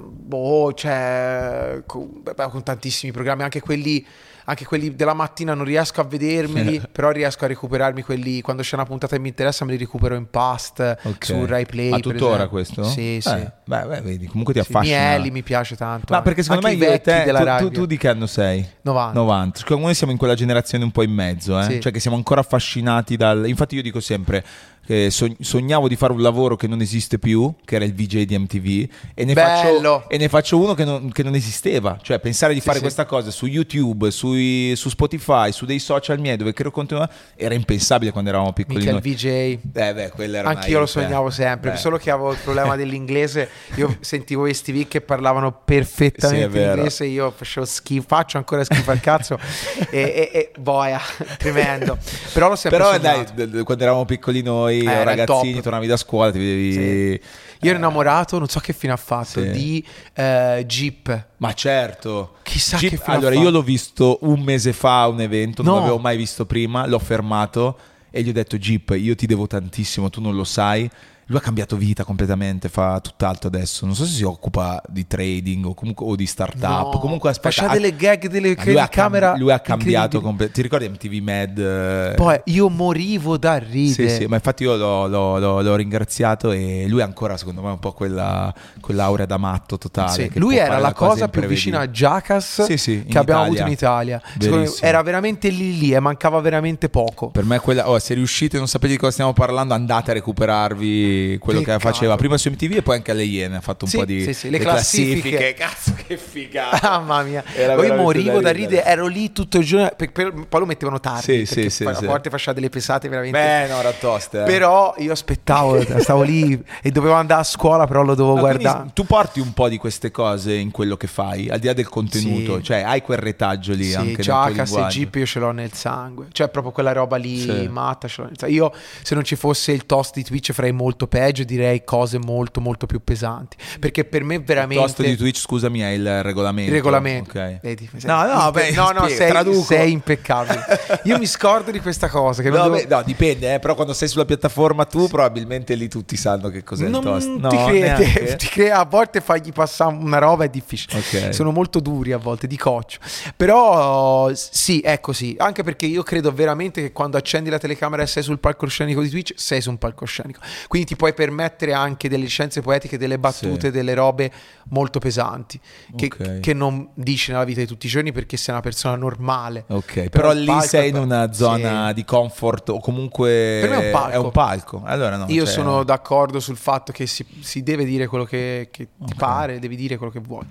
boh, cioè, con, beh, con tantissimi programmi, anche quelli, anche quelli della mattina non riesco a vedermeli, però riesco a recuperarmi quelli, quando c'è una puntata che mi interessa me li recupero in past, Ok. su Rai Play. Ma per tuttora questo? Sì, Eh, sì. Beh, beh, vedi, comunque ti affascina. Mieli mi piace tanto. Ma anche. perché secondo Anche me io e te, della tu, tu, tu di che anno sei? 90. 90. Secondo me siamo in quella generazione un po' in mezzo, eh? Sì. cioè che siamo ancora affascinati dal... Infatti io dico sempre che sog- sognavo di fare un lavoro che non esiste più, che era il VJ di MTV, e ne, faccio, e ne faccio uno che non, che non esisteva. Cioè pensare di Sì, fare sì. questa cosa su YouTube, sui- su Spotify, su dei social miei dove creo contenuto, era impensabile quando eravamo piccoli. Mica il noi. VJ. Eh beh, quella era una Anch'io lo eh. sognavo sempre, Beh. solo che avevo il problema dell'inglese. Io sentivo questi V che parlavano perfettamente Sì, l'inglese, io facevo schifo, faccio ancora schifo al cazzo. e, e, e boia, tremendo. Però l'ho sempre Però sognato. dai, quando eravamo piccolini noi, Eh, ragazzini, tornavi da scuola, ti vedevi... Sì. Io ero innamorato, non so che fine ha fatto, Sì. di eh, Jeep. Ma certo. Chissà Jeep- che fine allora, io l'ho visto un mese fa a un evento, non No. l'avevo mai visto prima, l'ho fermato e gli ho detto Jeep, io ti devo tantissimo, tu non lo sai. Lui ha cambiato vita completamente, fa tutt'altro adesso. Non so se si occupa di trading o comunque o di startup. No. Comunque aspetta, Faceva ha- delle gag, delle lui ha, cam- camera lui ha cambiato incredibili. comple- Ti ricordi MTV Med? eh? Poi io morivo da ridere. Sì, sì, ma infatti io l'ho, l'ho- l'ho- l'ho ringraziato e lui ha ancora, secondo me, un po' quella, quell'aura da matto totale. Sì, lui era la cosa più vicina a. Jackass Sì, sì, che abbiamo Italia. avuto in Italia. Me era veramente lì lì e mancava veramente poco. Per me quella, oh, se riuscite e non sapete di cosa stiamo parlando, andate a recuperarvi quello Peccato. che faceva prima su MTV e poi anche alle Iene. Ha fatto un Sì, po' di sì, sì, le classifiche. Cazzo, che figata! Mamma mia, Era poi morivo da ridere. ero lì tutto il giorno, per- per- poi lo mettevano tardi, Sì, sì, sì, a volte faceva delle pesate veramente... Beh, no, era tosta. eh. Però io aspettavo, stavo lì e dovevo andare a scuola, però lo dovevo quindi guardare. tu porti un po' di queste cose in quello che fai, al di là del contenuto, cioè hai quel retaggio lì Sì, anche linguaggio. Jeep io ce l'ho nel sangue. Cioè, proprio quella roba lì matta. Io, se non ci fosse il toast di Twitch, farei molto peggio. Direi cose molto, molto più pesanti. Perché per me, Il veramente. toast di Twitch, scusami, è il regolamento. Il regolamento. Ok. Vedi, No, no, impe- beh, no, no, sei, sei impeccabile. Io mi scordo di questa cosa. Che No, devo- beh, no, dipende, eh, però quando sei sulla piattaforma tu probabilmente lì tutti sanno che cos'è non il toast. No, ti crede, ti crea, a volte fargli passare una roba è difficile. Ok. Sono molto duri a volte, di coccio. Però sì, è così. Anche perché io credo veramente che quando accendi la telecamera e sei sul palcoscenico di Twitch, sei su un palcoscenico. Quindi ti puoi permettere anche delle licenze poetiche, delle battute, Sì. delle robe molto pesanti. Che, Ok. che non dici nella vita di tutti i giorni perché sei una persona normale. Ok, però, il lì sei in una zona Sì. di comfort o comunque Per me è un palco. È un palco. Allora no, Io cioè- sono d'accordo sul fatto che si, si deve dire quello che, che ti Ok. pare, devi dire quello che vuoi.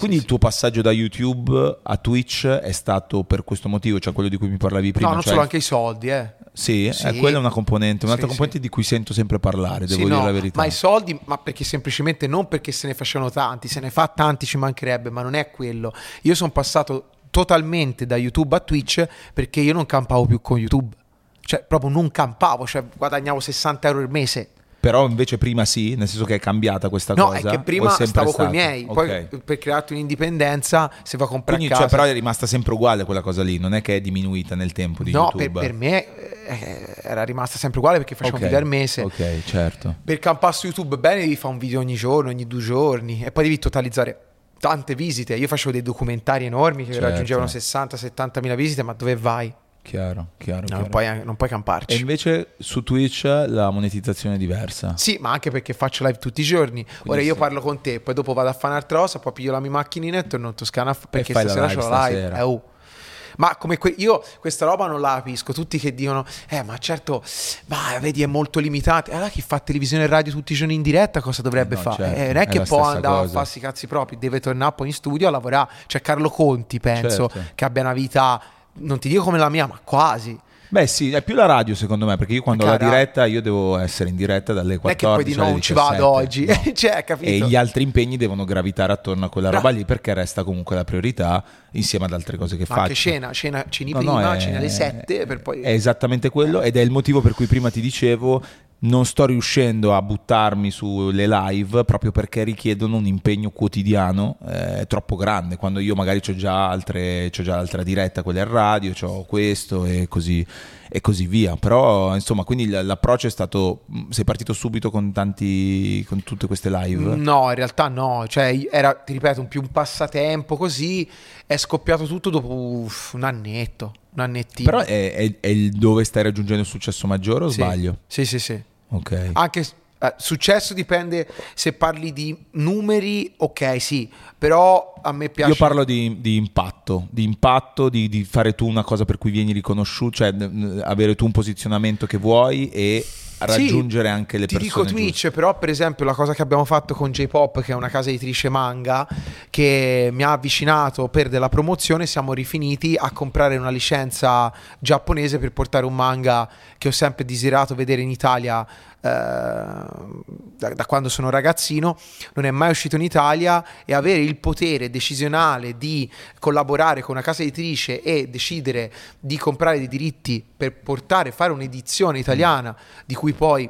Quindi Sì, il tuo passaggio da YouTube a Twitch è stato per questo motivo, cioè quello di cui mi parlavi prima. no, non cioè- solo anche i soldi, eh. Sì, Sì. eh, quella è una componente, un'altra Sì, componente di cui sento sempre parlare, devo dire no, la verità. Ma i soldi, ma perché semplicemente non perché se ne facevano tanti, se ne fa tanti ci mancherebbe, ma non è quello. Io sono passato totalmente da YouTube a Twitch perché io non campavo più con YouTube. Cioè, proprio non campavo, cioè guadagnavo 60 euro al mese. Però invece prima sì, nel senso che è cambiata questa No, cosa. è che prima sempre stavo con i miei, poi Ok. per crearti un'indipendenza se va a comprare Quindi, cioè, però è rimasta sempre uguale quella cosa lì, non è che è diminuita nel tempo di no, per, YouTube. per me eh, era rimasta sempre uguale perché facevo Ok, un video al mese. Ok, certo. Per campare su YouTube bene devi fare un video ogni giorno, ogni due giorni e poi devi totalizzare tante visite. Io facevo dei documentari enormi che Certo. raggiungevano 60-70 mila visite, ma dove vai? Chiaro, chiaro. No, chiaro. non, puoi, non puoi E camparci. invece su Twitch la monetizzazione è diversa. Sì, ma anche perché faccio live tutti i giorni. Ora io sì. parlo con te, poi dopo vado a fare un'altra cosa, poi piglio la mia macchinina e torno in Toscana perché stasera live c'ho la live. stasera. Eh, oh. Ma come que- io questa roba non la capisco. Tutti che dicono, eh, ma certo, ma vedi, è molto limitato. E allora chi fa televisione e radio tutti i giorni in diretta cosa dovrebbe Eh no, fare? certo, Eh, non è è che può andare a cosa. farsi i cazzi propri, deve tornare poi in studio a lavorare. C'è Carlo Conti, penso, Certo. che abbia una vita, non ti dico come la mia, ma quasi. Beh sì, è più la radio secondo me, perché io quando ho la Cara. diretta io devo essere in diretta dalle Non è che poi 14 di alle non ci vado 17. oggi. No. cioè, capito? E gli altri impegni devono gravitare attorno a quella roba lì perché resta comunque la priorità insieme ad altre cose che Ma faccio. anche cena, cena ceni No, prima, no, è- cena alle 7 per poi... È esattamente quello ed è il motivo per cui prima ti dicevo non sto riuscendo a buttarmi sulle live proprio perché richiedono un impegno quotidiano eh, troppo grande. Quando io magari ho già altre, c'ho già l'altra diretta, quella in radio, ho questo e così, e così via. Però insomma, quindi l'approccio è stato: sei partito subito con tanti, con tutte queste live. No, in realtà no, cioè era, ti ripeto, un più un passatempo così, è scoppiato tutto dopo uff, un annetto, un annettino. Però è, è- è il dove stai raggiungendo il successo maggiore o Sì. sbaglio? Sì, sì, sì. Ok. Anche eh, successo dipende se parli di numeri, ok, sì, però a me piace Io parlo di, di impatto, di impatto, di, di fare tu una cosa per cui vieni riconosciuto, cioè n- avere tu un posizionamento che vuoi e raggiungere Sì, anche le ti persone. dico Twitch, giuste. però per esempio la cosa che abbiamo fatto con J-Pop, che è una casa editrice manga, che mi ha avvicinato per della promozione, siamo rifiniti a comprare una licenza giapponese per portare un manga che ho sempre desiderato vedere in Italia da, da quando sono ragazzino, non è mai uscito in Italia e avere il potere decisionale di collaborare con una casa editrice e decidere di comprare dei diritti per portare, fare un'edizione italiana di cui poi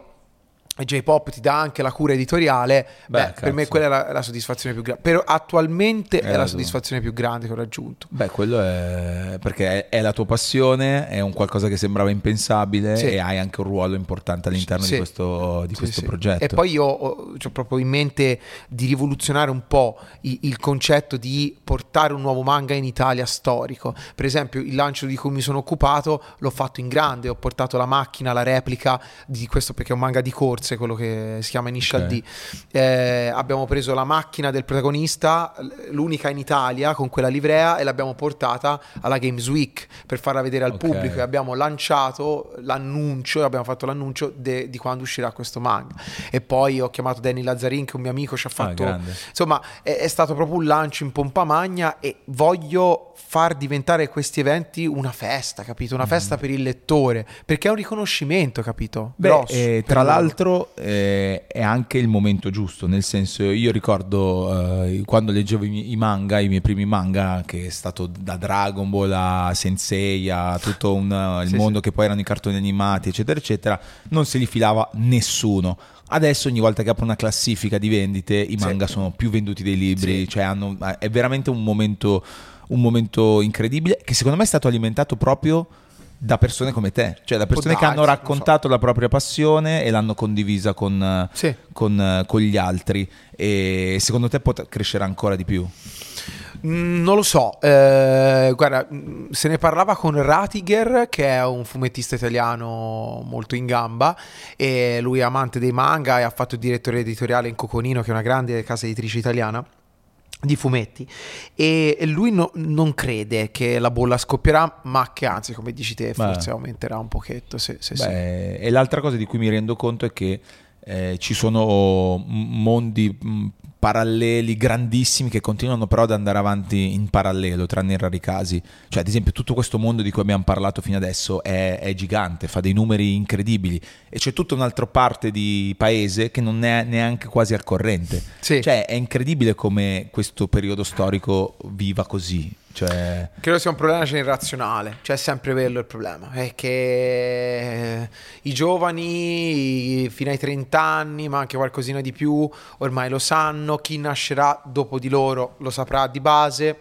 J-Pop ti dà anche la cura editoriale, Beh, beh, per me quella è la, la soddisfazione più grande. Però attualmente È è la soddisfazione più grande che ho raggiunto. Beh, quello è perché è, è la tua passione, è un qualcosa che sembrava impensabile Sì. e hai anche un ruolo importante all'interno Sì. di questo, di Sì, questo progetto. E poi io ho, ho proprio in mente di rivoluzionare un po' i- il concetto di portare un nuovo manga in Italia storico. Per esempio, il lancio di cui mi sono occupato l'ho fatto in grande, ho portato la macchina, la replica di questo perché è un manga di corse, quello che si chiama Initial Ok. D. Eh, abbiamo preso la macchina del protagonista, l'unica in Italia con quella livrea e l'abbiamo portata alla Games Week per farla vedere al Ok. pubblico e abbiamo lanciato l'annuncio, abbiamo fatto l'annuncio de- di quando uscirà questo manga. E poi ho chiamato Danny Lazzarin che è un mio amico ci ha fatto... Ah. Insomma, è, è stato proprio un lancio in pompa magna e voglio far diventare questi eventi una festa, capito? Una festa per il lettore, perché è un riconoscimento, capito? Beh, Grosso eh, tra l'altro l'altro eh, è anche il momento giusto, nel senso io ricordo eh, quando leggevo i, i, manga, i miei primi manga, che è stato da Dragon Ball a Sensei a tutto un, il sì, mondo sì. che poi erano i cartoni animati, eccetera, eccetera, non se li filava nessuno. Adesso ogni volta che apro una classifica di vendite i manga sì. sono più venduti dei libri, cioè hanno, è veramente un momento, un momento incredibile che secondo me è stato alimentato proprio da persone come te, cioè da persone che hanno raccontato so. la propria passione e l'hanno condivisa con, sì. con, con, gli altri. E secondo te può crescere ancora di più? Mm, non lo so, eh, guarda, mm, se ne parlava con Ratiger, che è un fumettista italiano molto in gamba, e lui è amante dei manga e ha fatto il direttore editoriale in Coconino, che è una grande casa editrice italiana di fumetti e lui no, non crede che la bolla scoppierà ma che anzi come dici te forse Beh. aumenterà un pochetto se, se Beh, sì. e l'altra cosa di cui mi rendo conto è che eh, ci sono mondi paralleli grandissimi che continuano però ad andare avanti in parallelo, tranne in rari casi. Cioè, ad esempio, tutto questo mondo di cui abbiamo parlato fino adesso è, è gigante, fa dei numeri incredibili e c'è tutta un'altra parte di paese che non è neanche quasi al corrente. Sì. Cioè, è incredibile come questo periodo storico viva così. Cioè... Credo sia un problema generazionale, cioè è sempre quello il problema, è che i giovani fino ai 30 anni, ma anche qualcosina di più, ormai lo sanno, chi nascerà dopo di loro lo saprà di base.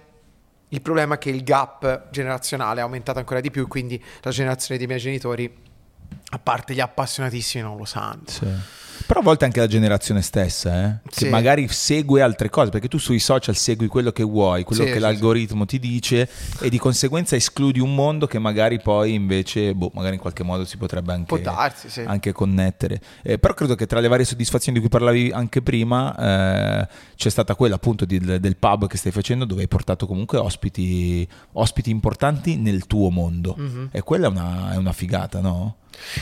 Il problema è che il gap generazionale è aumentato ancora di più, quindi la generazione dei miei genitori, a parte gli appassionatissimi, non lo sanno. Sì. Però a volte anche la generazione stessa, eh? che sì. magari segue altre cose, perché tu sui social segui quello che vuoi, quello sì, che sì, l'algoritmo ti dice e di conseguenza escludi un mondo che magari poi invece, boh, magari in qualche modo si potrebbe anche, darsi, anche connettere. Eh, però credo che tra le varie soddisfazioni di cui parlavi anche prima eh, c'è stata quella appunto di, del pub che stai facendo dove hai portato comunque ospiti, ospiti importanti nel tuo mondo. Mm-hmm. E quella è una, è una figata, no?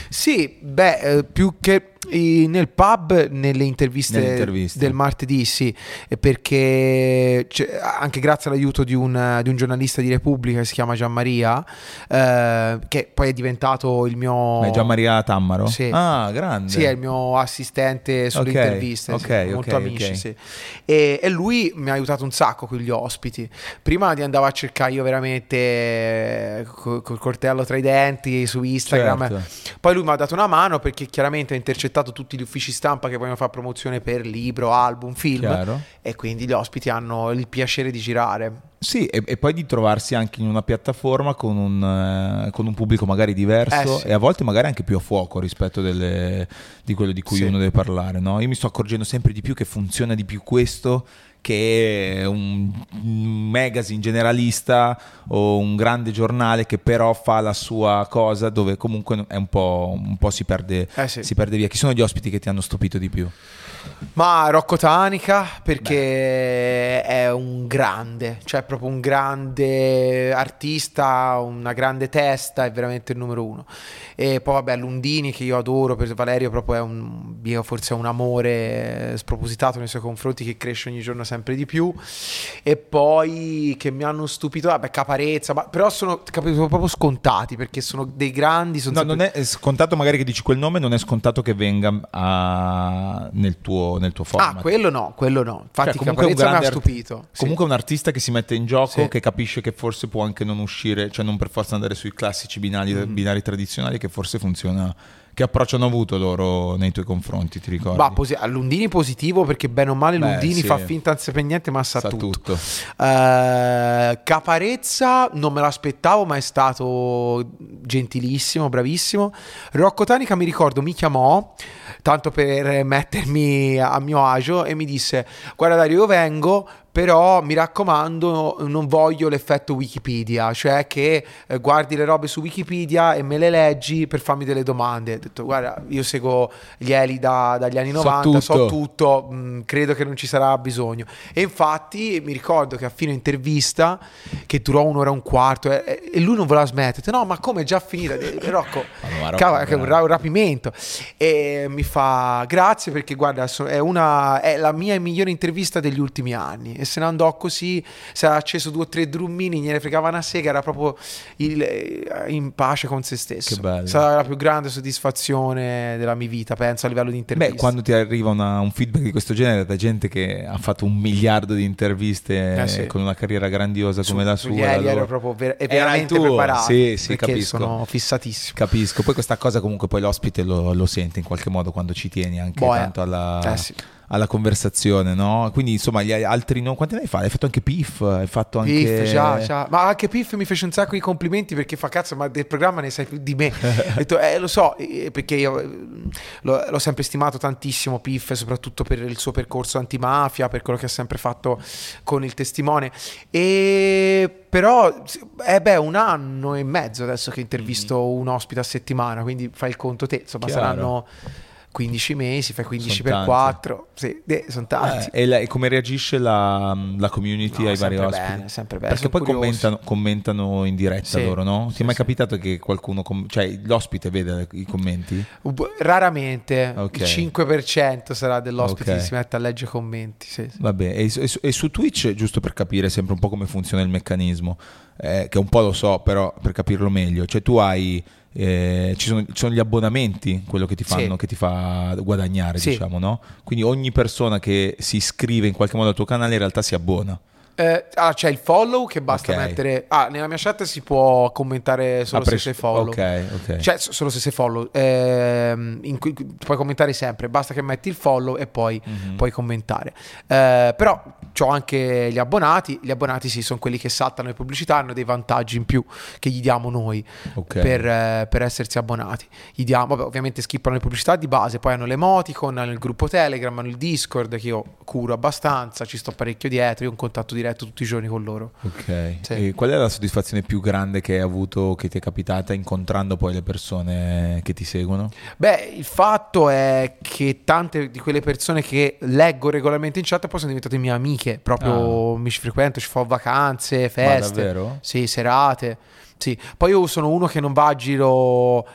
Sì, beh, eh, più che nel pub, nelle interviste, nelle interviste, del martedì, sì, perché anche grazie all'aiuto di un, di un, giornalista di Repubblica che si chiama Gianmaria, eh, che poi è diventato il mio... È Gianmaria Tammaro? Sì. Ah, grande. Sì, è il mio assistente sulle okay, interviste, okay, sì, molto amici, okay. sì. E, e, lui mi ha aiutato un sacco con gli ospiti. Prima di andare a cercare io veramente eh, col, col coltello tra i denti su Instagram. Certo. Poi lui mi ha dato una mano perché chiaramente ha intercettato tutti gli uffici stampa che vogliono fare promozione per libro, album, film Chiaro. e quindi gli ospiti hanno il piacere di girare. Sì, e, e poi di trovarsi anche in una piattaforma con un, eh, con un pubblico magari diverso eh sì. e a volte magari anche più a fuoco rispetto delle, di quello di cui sì. uno deve parlare. No? Io mi sto accorgendo sempre di più che funziona di più questo che un, un magazine generalista o un grande giornale che però fa la sua cosa dove comunque un po', un po si, perde, eh sì. si perde via. Chi sono gli ospiti che ti hanno stupito di più? Ma Rocco Tanica perché Beh. è un grande, cioè proprio un grande artista, una grande testa, è veramente il numero uno. E poi vabbè Lundini che io adoro, per Valerio proprio è un, forse un amore spropositato nei suoi confronti che cresce ogni giorno sempre di più. E poi che mi hanno stupito, vabbè Caparezza, ma però sono capito, proprio scontati perché sono dei grandi. Sono no, sempre... non è scontato magari che dici quel nome, non è scontato che venga a... nel tuo nel tuo format. Ah, quello no, quello no. Infatti cioè, Caparezza mi ha stupito. Art- comunque un artista che si mette in gioco, sì. che capisce che forse può anche non uscire, cioè non per forza andare sui classici binari, mm. binari tradizionali, che forse funziona che approccio hanno avuto loro nei tuoi confronti, ti ricordi? Bah, posi- Lundini positivo perché bene o male Beh, Lundini sì. fa finta non sapere niente ma sa, sa tutto. tutto. Uh, Caparezza non me l'aspettavo ma è stato gentilissimo, bravissimo. Rocco Tanica mi ricordo mi chiamò tanto per mettermi a mio agio e mi disse guarda Dario io vengo però mi raccomando non voglio l'effetto Wikipedia, cioè che eh, guardi le robe su Wikipedia e me le leggi per farmi delle domande. Ho detto guarda, io seguo gli Eli da, dagli anni 90, so tutto, so tutto mh, mm, credo che non ci sarà bisogno. E infatti mi ricordo che a fine intervista, che durò un'ora e un quarto, eh, e lui non voleva smettere, no ma come è già finita? Rocco, cavolo, è un, un rapimento. E mi fa grazie perché guarda, è, una, è la mia migliore intervista degli ultimi anni se ne andò così, si era acceso due o tre drummini, gliene fregava una sega, era proprio il- eh, in pace con se stesso. Che bello. Stata la più grande soddisfazione della mia vita, penso, a livello di intervista. Beh, quando ti arriva una- un feedback di questo genere da gente che ha fatto un miliardo di interviste Eh, sì. con una carriera grandiosa come la sua. Su ieri allora- ero proprio ver- Era veramente tuo, preparato. sì, sì, capisco. sono fissatissimo. Capisco, poi questa cosa comunque poi l'ospite lo, lo sente in qualche modo quando ci tieni anche Boh, eh. tanto alla, Eh sì. Alla conversazione, no? Quindi insomma gli altri no, quanti ne hai fatti? Hai fatto anche Piff, hai fatto anche... Piff, già, già. Ma anche Piff mi fece un sacco di complimenti perché fa cazzo, ma del programma ne sai più di me. Ho detto, eh, lo so, eh, perché io eh, l'ho, l'ho sempre stimato tantissimo Piff, soprattutto per il suo percorso antimafia, per quello che ha sempre fatto con il testimone. E però, eh beh, un anno e mezzo adesso che intervisto un ospite a settimana, quindi fai il conto te, insomma, Chiaro. saranno 15 mesi, fai 15 Sono per tanti. 4, sì, eh, sono tanti. Eh, e, la- e come reagisce la, la community No, ai vari ospiti? bene, sempre bene, Perché poi commentano, commentano in diretta Sì, loro, no? Ti sì, è mai sì. capitato che qualcuno, com- cioè l'ospite vede i commenti? Raramente, Ok. il 5% sarà dell'ospite Ok. che si mette a leggere commenti. Sì. Vabbè, e, su- e su- e su Twitch, giusto per capire sempre un po' come funziona il meccanismo, eh, che un po' lo so, però per capirlo meglio, cioè tu hai, eh, ci, sono, ci sono gli abbonamenti, quello che ti fanno, Sì. che ti fa guadagnare, Sì. diciamo, no? Quindi ogni persona che si iscrive in qualche modo al tuo canale in realtà si abbona. Eh, ah, c'è il follow che basta Ok. mettere. Ah, nella mia chat si può commentare solo A se pres- sei follow. Ok, ok. Cioè, solo se sei follow. In cui puoi commentare sempre. Basta che metti il follow e poi Mhm. puoi commentare. Eh, però ho anche gli abbonati. Gli abbonati sì, sono quelli che saltano le pubblicità, hanno dei vantaggi in più che gli diamo noi Ok. per, eh, per essersi abbonati. Gli diamo, vabbè, ovviamente skippano le pubblicità di base, poi hanno l'emoticon, hanno il gruppo Telegram, hanno il Discord che io curo abbastanza, ci sto parecchio dietro, io ho un contatto diretto tutti i giorni con loro. Ok. Sì. Qual è la soddisfazione più grande che hai avuto, che ti è capitata incontrando poi le persone che ti seguono? Beh, il fatto è che tante di quelle persone che leggo regolarmente in chat poi sono diventate mie amiche, proprio mi ci frequento, ci fa vacanze, feste, davvero? sì, serate. Sì. Poi io sono uno che non va a giro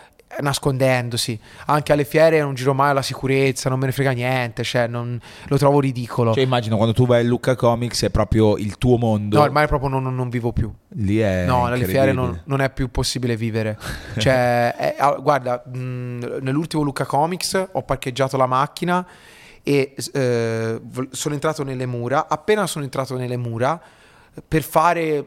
nascondendosi, anche alle fiere non giro mai alla sicurezza, non me ne frega niente, cioè non- lo trovo ridicolo. Cioè immagino quando tu vai a Lucca Comics è proprio il tuo mondo. No, ormai proprio non, non- non vivo più. Lì è No, alle fiere non, non è più possibile vivere. Cioè, è- ah, guarda, mh, nell'ultimo Luca Comics ho parcheggiato la macchina e eh, sono entrato nelle mura. Appena sono entrato nelle mura, per fare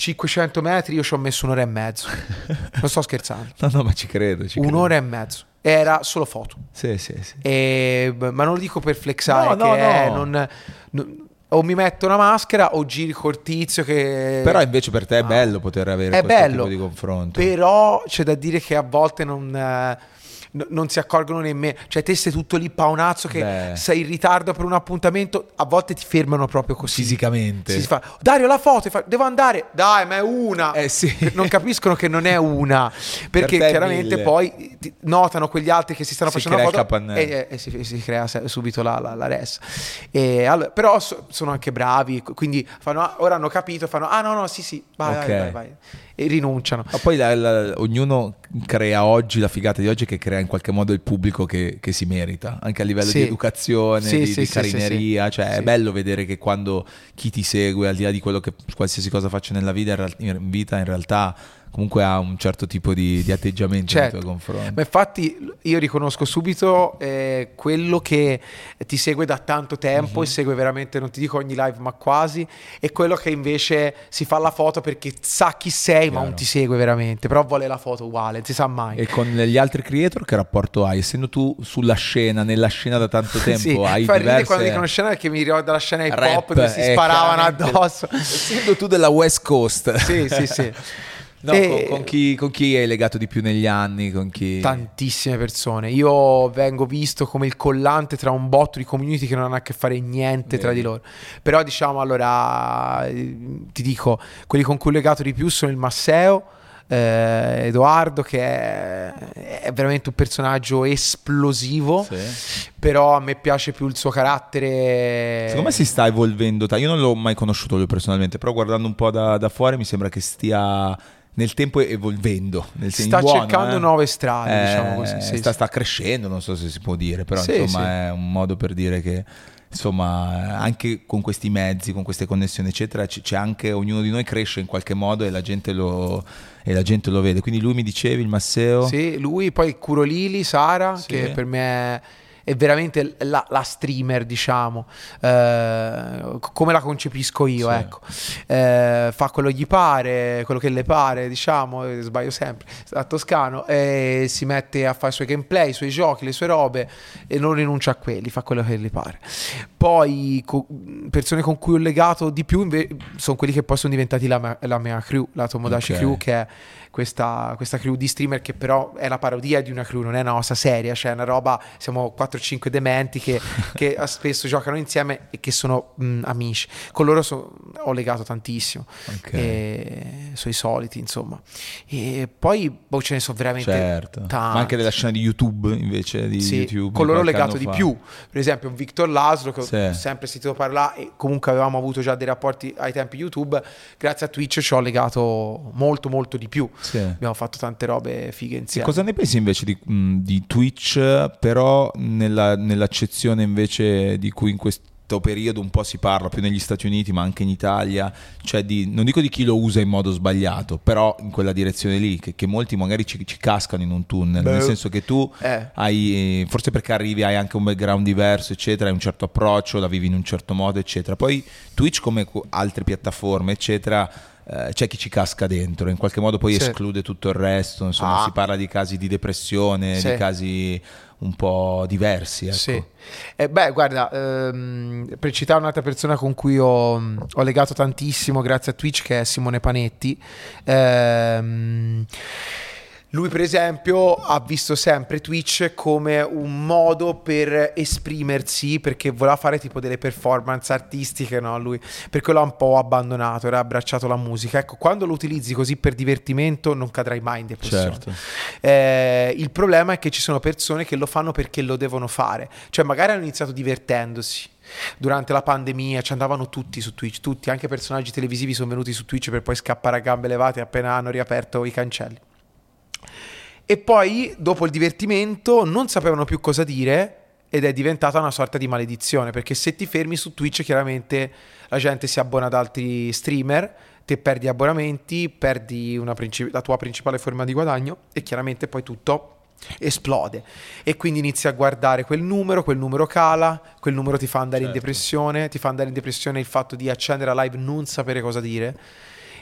500 metri io ci ho messo un'ora e mezzo. Non sto scherzando. No, no, ma ci credo. Ci credo. Un'ora e mezzo. Era solo foto. Sì, sì, sì. E- ma non lo dico per flexare, No, no, è- no. non- non- o mi metto una maschera o giri col tizio che... Però invece per te è No. bello poter avere È questo bello, tipo di confronto. Però c'è da dire che a volte non, eh, n- non si accorgono nemmeno. Cioè, te sei tutto lì paonazzo che Beh. sei in ritardo per un appuntamento. A volte ti fermano proprio così. Fisicamente. Si fa, Dario, la foto. E fa, Devo andare. Dai, ma è una. Eh sì. Non capiscono che non è una. Perché è chiaramente mille. poi notano quegli altri che si stanno Si facendo la foto capannello. e, e si, si crea subito la, la, la res. E allora- però so- sono anche bravi. Quindi fanno, ah, ora hanno capito. Fanno, ah no, no, sì, sì, vai, Ok. vai, vai, vai. E rinunciano. Ma poi la- la- ognuno crea oggi, la figata di oggi è che crea in qualche modo il pubblico che, che si merita, anche a livello Sì. di educazione, Sì, di, sì, di carineria, cioè è bello vedere che quando chi ti segue, al di là di quello che qualsiasi cosa faccia nella vita, in, real- in vita, in realtà comunque ha un certo tipo di, di atteggiamento Certo. nei tuoi confronti. Ma infatti io riconosco subito eh, quello che ti segue da tanto tempo Mhm. e segue veramente, non ti dico ogni live, ma quasi, e quello che invece si fa la foto perché sa chi sei, ma Chiaro. non ti segue veramente, però vuole la foto uguale, non si sa mai. E con gli altri creator che rapporto hai? Essendo tu sulla scena, nella scena da tanto tempo, Sì, hai fa ridere diverse... quando dicono scena perché mi ricorda la scena hip hop dove si eh, sparavano chiaramente. addosso. Essendo tu della West Coast. sì, sì, sì. No, E- con, con chi, con chi hai legato di più negli anni? Con chi... Tantissime persone. Io vengo visto come il collante tra un botto di community che non hanno a che fare niente tra Vedi. di loro. Però diciamo allora, ti dico, quelli con cui ho legato di più sono il Masseo, eh, Edoardo che è, è veramente un personaggio esplosivo, Sì. però a me piace più il suo carattere. Secondo me si sta evolvendo. Io non l'ho mai conosciuto lui personalmente, però guardando un po' da, da fuori mi sembra che stia nel tempo evolvendo. Nel sen- Sta buono, cercando eh. nuove strade, Eh, diciamo così. sì, sta, sì. sta crescendo, non so se si può dire, però Sì, insomma è un modo per dire che, insomma, anche con questi mezzi, con queste connessioni, eccetera, c'è anche ognuno di noi cresce in qualche modo e la gente lo, e la gente lo vede. Quindi lui mi dicevi, il Masseo. Sì, lui, poi curo Lili, Sara, Sì. che per me è, è veramente la, la streamer, diciamo, eh, come la concepisco io, Sì. ecco. Eh, fa quello che gli pare, quello che le pare, diciamo, eh, sbaglio sempre, a Toscano, e si mette a fare i suoi gameplay, i suoi giochi, le sue robe e non rinuncia a quelli, fa quello che le pare. Poi co- persone con cui ho legato di più inve- sono quelli che poi sono diventati la mia, la mia crew, la Tomodachi Ok. crew, che è questa, questa crew di streamer che però è la parodia di una crew, non è una cosa seria, cioè è una roba, siamo 4-5 dementi che, che spesso giocano insieme e che sono mh, amici. Con loro so- ho legato tantissimo, Ok. e, sui soliti insomma. E poi boh, ce ne sono veramente Certo, tanti. ma anche della scena di YouTube invece di Sì, YouTube. con loro ho legato di fa. più. Per esempio, un Victor Laszlo che Sì. ho sempre sentito parlare e comunque avevamo avuto già dei rapporti ai tempi YouTube. Grazie a Twitch ci ho legato molto, molto di più. Sì. Abbiamo fatto tante robe fighe E insieme. cosa ne pensi invece di, di Twitch, però nella- nell'accezione invece di cui in questo periodo un po' si parla, più negli Stati Uniti ma anche in Italia, cioè di, non dico di chi lo usa in modo sbagliato, però in quella direzione lì, che, che molti magari ci, ci cascano in un tunnel, Beh, nel senso che tu eh. hai, forse perché arrivi hai anche un background diverso, eccetera, hai un certo approccio, la vivi in un certo modo, eccetera. Poi Twitch come co- altre piattaforme, eccetera, eh, c'è chi ci casca dentro, in qualche modo poi Sì. esclude tutto il resto, insomma Ah. si parla di casi di depressione, Sì. di casi un po' diversi. Ecco. Sì. Eh, beh, guarda, ehm, per citare un'altra persona con cui ho, ho legato tantissimo grazie a Twitch, che è Simone Panetti. ehm, lui, per esempio, ha visto sempre Twitch come un modo per esprimersi perché voleva fare tipo delle performance artistiche, no? Lui per quello ha un po' abbandonato, era abbracciato la musica. Ecco, quando lo utilizzi così per divertimento, non cadrai mai in depressione. Certo. Eh, il problema è che ci sono persone che lo fanno perché lo devono fare, cioè magari hanno iniziato divertendosi. Durante la pandemia ci andavano tutti su Twitch, tutti, anche personaggi televisivi sono venuti su Twitch per poi scappare a gambe levate appena hanno riaperto i cancelli. E poi, dopo il divertimento, non sapevano più cosa dire ed è diventata una sorta di maledizione, perché se ti fermi su Twitch chiaramente la gente si abbona ad altri streamer, te perdi abbonamenti, perdi princip- la tua principale forma di guadagno e chiaramente poi tutto esplode e quindi inizi a guardare quel numero, quel numero cala, quel numero ti fa andare in Certo. depressione, ti fa andare in depressione il fatto di accendere la live non sapere cosa dire.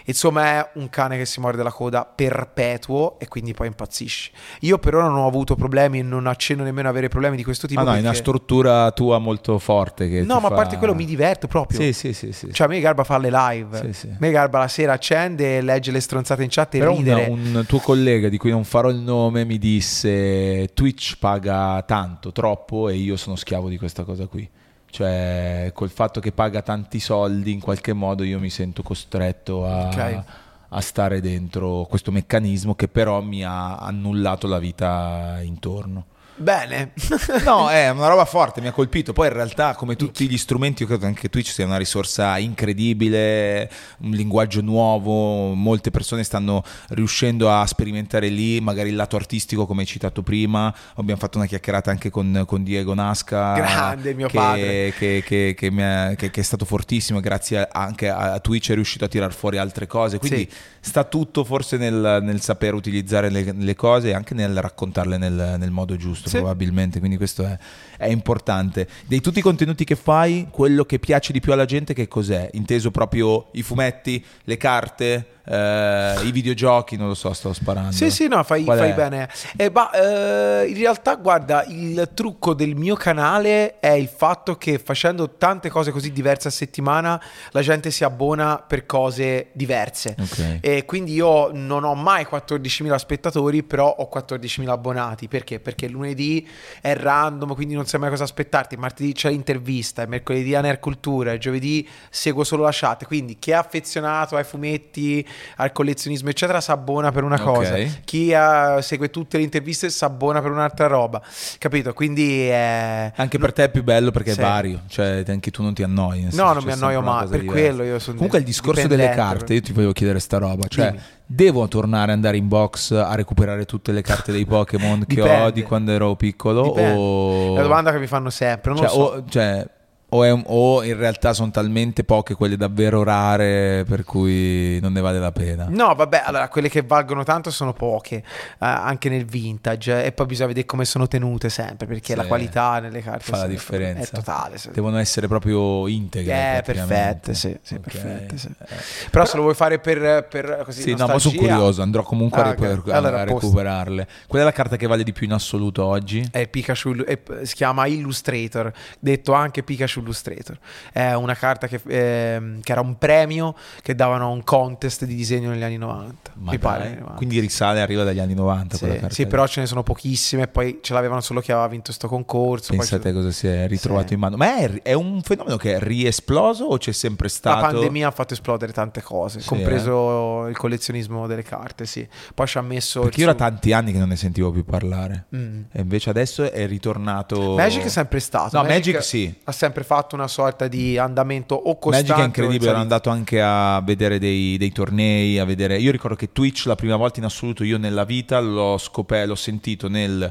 Insomma, è un cane che si morde la coda perpetuo e quindi poi impazzisci. Io per ora non ho avuto problemi e non accenno nemmeno a avere problemi di questo tipo. Ah no, è una perché- struttura tua molto forte che No, ma a fa- parte quello mi diverto proprio. Sì, sì, sì, sì. Cioè, a me Garba fa le live. Sì, sì. A me Garba la sera accende, legge le stronzate in chat e Però ridere. un, un tuo collega di cui non farò il nome mi disse Twitch paga tanto, troppo e io sono schiavo di questa cosa qui. Cioè, col fatto che paga tanti soldi, in qualche modo io mi sento costretto a, Ok. a stare dentro questo meccanismo che però mi ha annullato la vita intorno. Bene. No, è una roba forte, mi ha colpito. Poi in realtà, come tutti gli strumenti, io credo che anche Twitch sia una risorsa incredibile, un linguaggio nuovo. Molte persone stanno riuscendo a sperimentare lì, magari il lato artistico, come hai citato prima. Abbiamo fatto una chiacchierata anche con, con Diego Nasca, Grande, mio che, padre. Che, che- che ha- che- che è stato fortissimo. Grazie a- anche a Twitch è riuscito a tirar fuori altre cose. Quindi Sì. sta tutto forse nel, nel saper utilizzare le, le cose e anche nel raccontarle nel, nel modo giusto, Sì. probabilmente. Quindi questo è, è importante. Dei tutti i contenuti che fai, quello che piace di più alla gente, che cos'è? Inteso proprio i fumetti, le carte, eh, i videogiochi, non lo so, sto sparando. Sì, sì, no, fai, fai bene. Eh, ma eh, in realtà, guarda, il trucco del mio canale è il fatto che facendo tante cose così diverse a settimana, la gente si abbona per cose diverse. Ok. E quindi io non ho mai 14.000 spettatori, però ho 14.000 abbonati. Perché? Perché lunedì è random, quindi non sai mai cosa aspettarti. Martedì c'è l'intervista, mercoledì è Nerd Cultura, il giovedì seguo solo la chat. Quindi chi è affezionato ai fumetti, al collezionismo, eccetera, si abbona per una Ok. cosa. Chi ha- segue tutte le interviste si abbona per un'altra roba. Capito? Quindi è... Anche per te è più bello perché Sì. è vario, cioè anche tu non ti annoi. No, senso, non mi annoio mai, per diversa. quello io sono Comunque il discorso delle carte, io ti volevo chiedere sta roba, cioè Dimmi. devo tornare ad andare in box a recuperare tutte le carte dei Pokémon che ho di quando ero piccolo Dipende. o È una domanda che mi fanno sempre. Non cioè, lo so. o- cioè, O, è un- o in realtà sono talmente poche quelle davvero rare per cui non ne vale la pena? No, vabbè, allora quelle che valgono tanto sono poche, eh, anche nel vintage, e poi bisogna vedere come sono tenute sempre, perché Sì. la qualità nelle carte Fa la differenza. è totale. sì. Devono essere proprio integre. Eh, perfette, sì, sì, Ok. perfette, sì. Eh. Però se lo vuoi fare per, per così Sì, no, ma sono nostalgia, curioso, andrò comunque Ah, a, recu- Allora, a recuperarle. Qual è la carta che vale di più in assoluto oggi? È Pikachu, è- si chiama Illustrator, detto anche Pikachu Illustrator. È una carta che, ehm, che era un premio che davano a un contest di disegno negli anni 90. Ma mi pare. dai, negli anni 90. quindi risale, arriva dagli anni 90. Sì, sì, però ce ne sono pochissime poi ce l'avevano solo chi aveva vinto sto concorso. Pensate cosa si è ritrovato Sì. in mano. Ma è, è un fenomeno che è riesploso o c'è sempre La stato? pandemia ha fatto esplodere tante cose, Sì, compreso il collezionismo delle carte, sì. Poi ci ha messo... Perché io era suo- tanti anni che non ne sentivo più parlare. Mm. E invece adesso è ritornato. Magic è sempre stato. No, Magic sì. Ha sempre fatto una sorta di andamento o costante Magic è incredibile, ero andato anche a vedere dei, dei tornei, a vedere... Io ricordo che Twitch la prima volta in assoluto io nella vita l'ho scoperto, l'ho sentito nel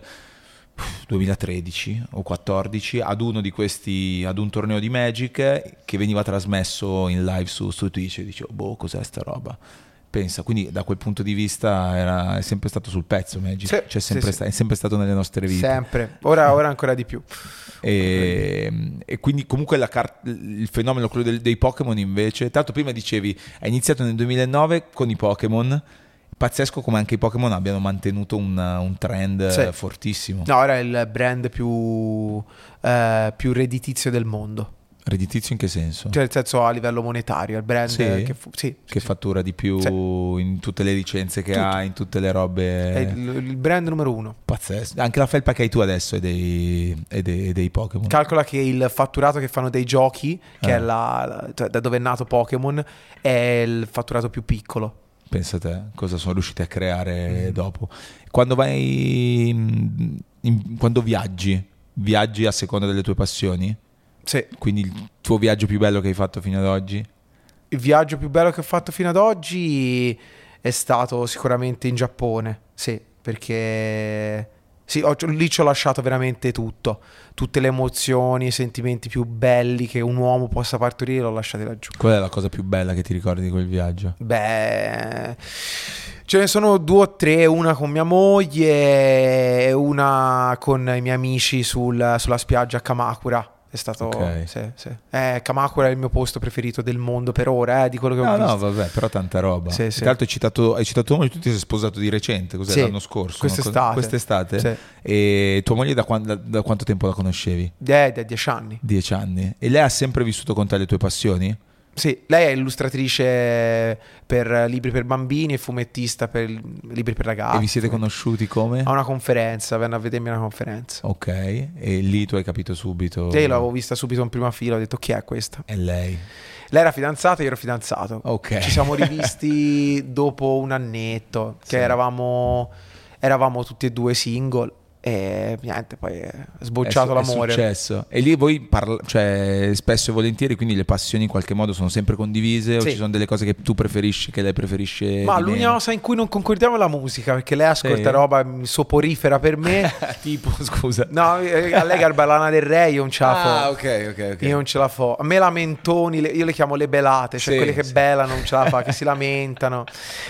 uff, 2013 o 14 ad uno di questi, ad un torneo di Magic che veniva trasmesso in live su, su Twitch e dicevo, boh, cos'è sta roba? Pensa, quindi da quel punto di vista era, è sempre stato sul pezzo Magic, Sì, C'è sempre sì, sta- è sempre stato nelle nostre vite. Sempre. Ora, ora ancora di più. E, e quindi comunque la car- il fenomeno quello del- dei Pokémon invece, tanto prima dicevi, è iniziato nel 2009 con i Pokémon, pazzesco come anche i Pokémon abbiano mantenuto un, un trend Sì. fortissimo. No, ora è il brand più, eh, più redditizio del mondo. Redditizio in che senso? Cioè, nel senso a livello monetario, il brand Sì? che, fu- sì, che sì, fattura di più in tutte le licenze che Tutto. ha, in tutte le È robe. il, il brand numero uno. Pazzesco. Anche la felpa che hai tu adesso è dei, è dei, è dei Pokémon. Calcola che il fatturato che fanno dei giochi, che Ah. è la, la- cioè, da dove è nato Pokémon, è il fatturato più piccolo. Pensa te, cosa sono riusciti a creare Mm. dopo. Quando vai, in- in- quando viaggi, viaggi a seconda delle tue passioni? Sì. Quindi il tuo viaggio più bello che hai fatto fino ad oggi? Il viaggio più bello che ho fatto fino ad oggi è stato sicuramente in Giappone, sì, perché sì, ho- lì ci ho lasciato veramente tutto, tutte le emozioni, i sentimenti più belli che un uomo possa partorire l'ho lasciati laggiù. Qual è la cosa più bella che ti ricordi di quel viaggio? Beh, ce ne sono due o tre, una con mia moglie e una con i miei amici sul- sulla spiaggia a Kamakura. È stato... Ok. Sì, sì. Eh, Kamakura è il mio posto preferito del mondo per ora, eh, di quello che ho No, visto. no, vabbè, però tanta roba. Sì, sì. Tra l'altro hai citato, hai citato uno di tutti, sei sposato di recente, cos'è Sì, l'anno scorso? quest'estate. No? Quest'estate? Sì. E tua moglie da, quan- da- da quanto tempo la conoscevi? Eh, da dieci anni. Dieci anni. E lei ha sempre vissuto con te le tue passioni? Sì, lei è illustratrice per libri per bambini e fumettista per libri per ragazzi. e vi siete conosciuti come? A una conferenza, venne a vedermi a una conferenza. Ok, e lì tu hai capito subito. Sì, l'avevo vista subito in prima fila, ho detto chi è questa? È lei. Lei era fidanzata, io ero fidanzato. Ok. Ci siamo rivisti dopo un annetto, che Sì. eravamo, eravamo tutti e due single e niente, poi è sbocciato È l'amore. È successo. E lì voi parla- cioè, spesso e volentieri, quindi le passioni in qualche modo sono sempre condivise o Sì. ci sono delle cose che tu preferisci, che lei preferisce Ma l'unica cosa in cui non concordiamo è la musica, perché lei ascolta Sì. roba soporifera per me. tipo, scusa. no, eh, a lei garba Lana del Re, io non ce la Ah, fo. ok, ok, ok. Io non ce la fo. A me lamentoni, io le chiamo le belate, cioè Sì, quelle che belano, non ce la fa, che si lamentano,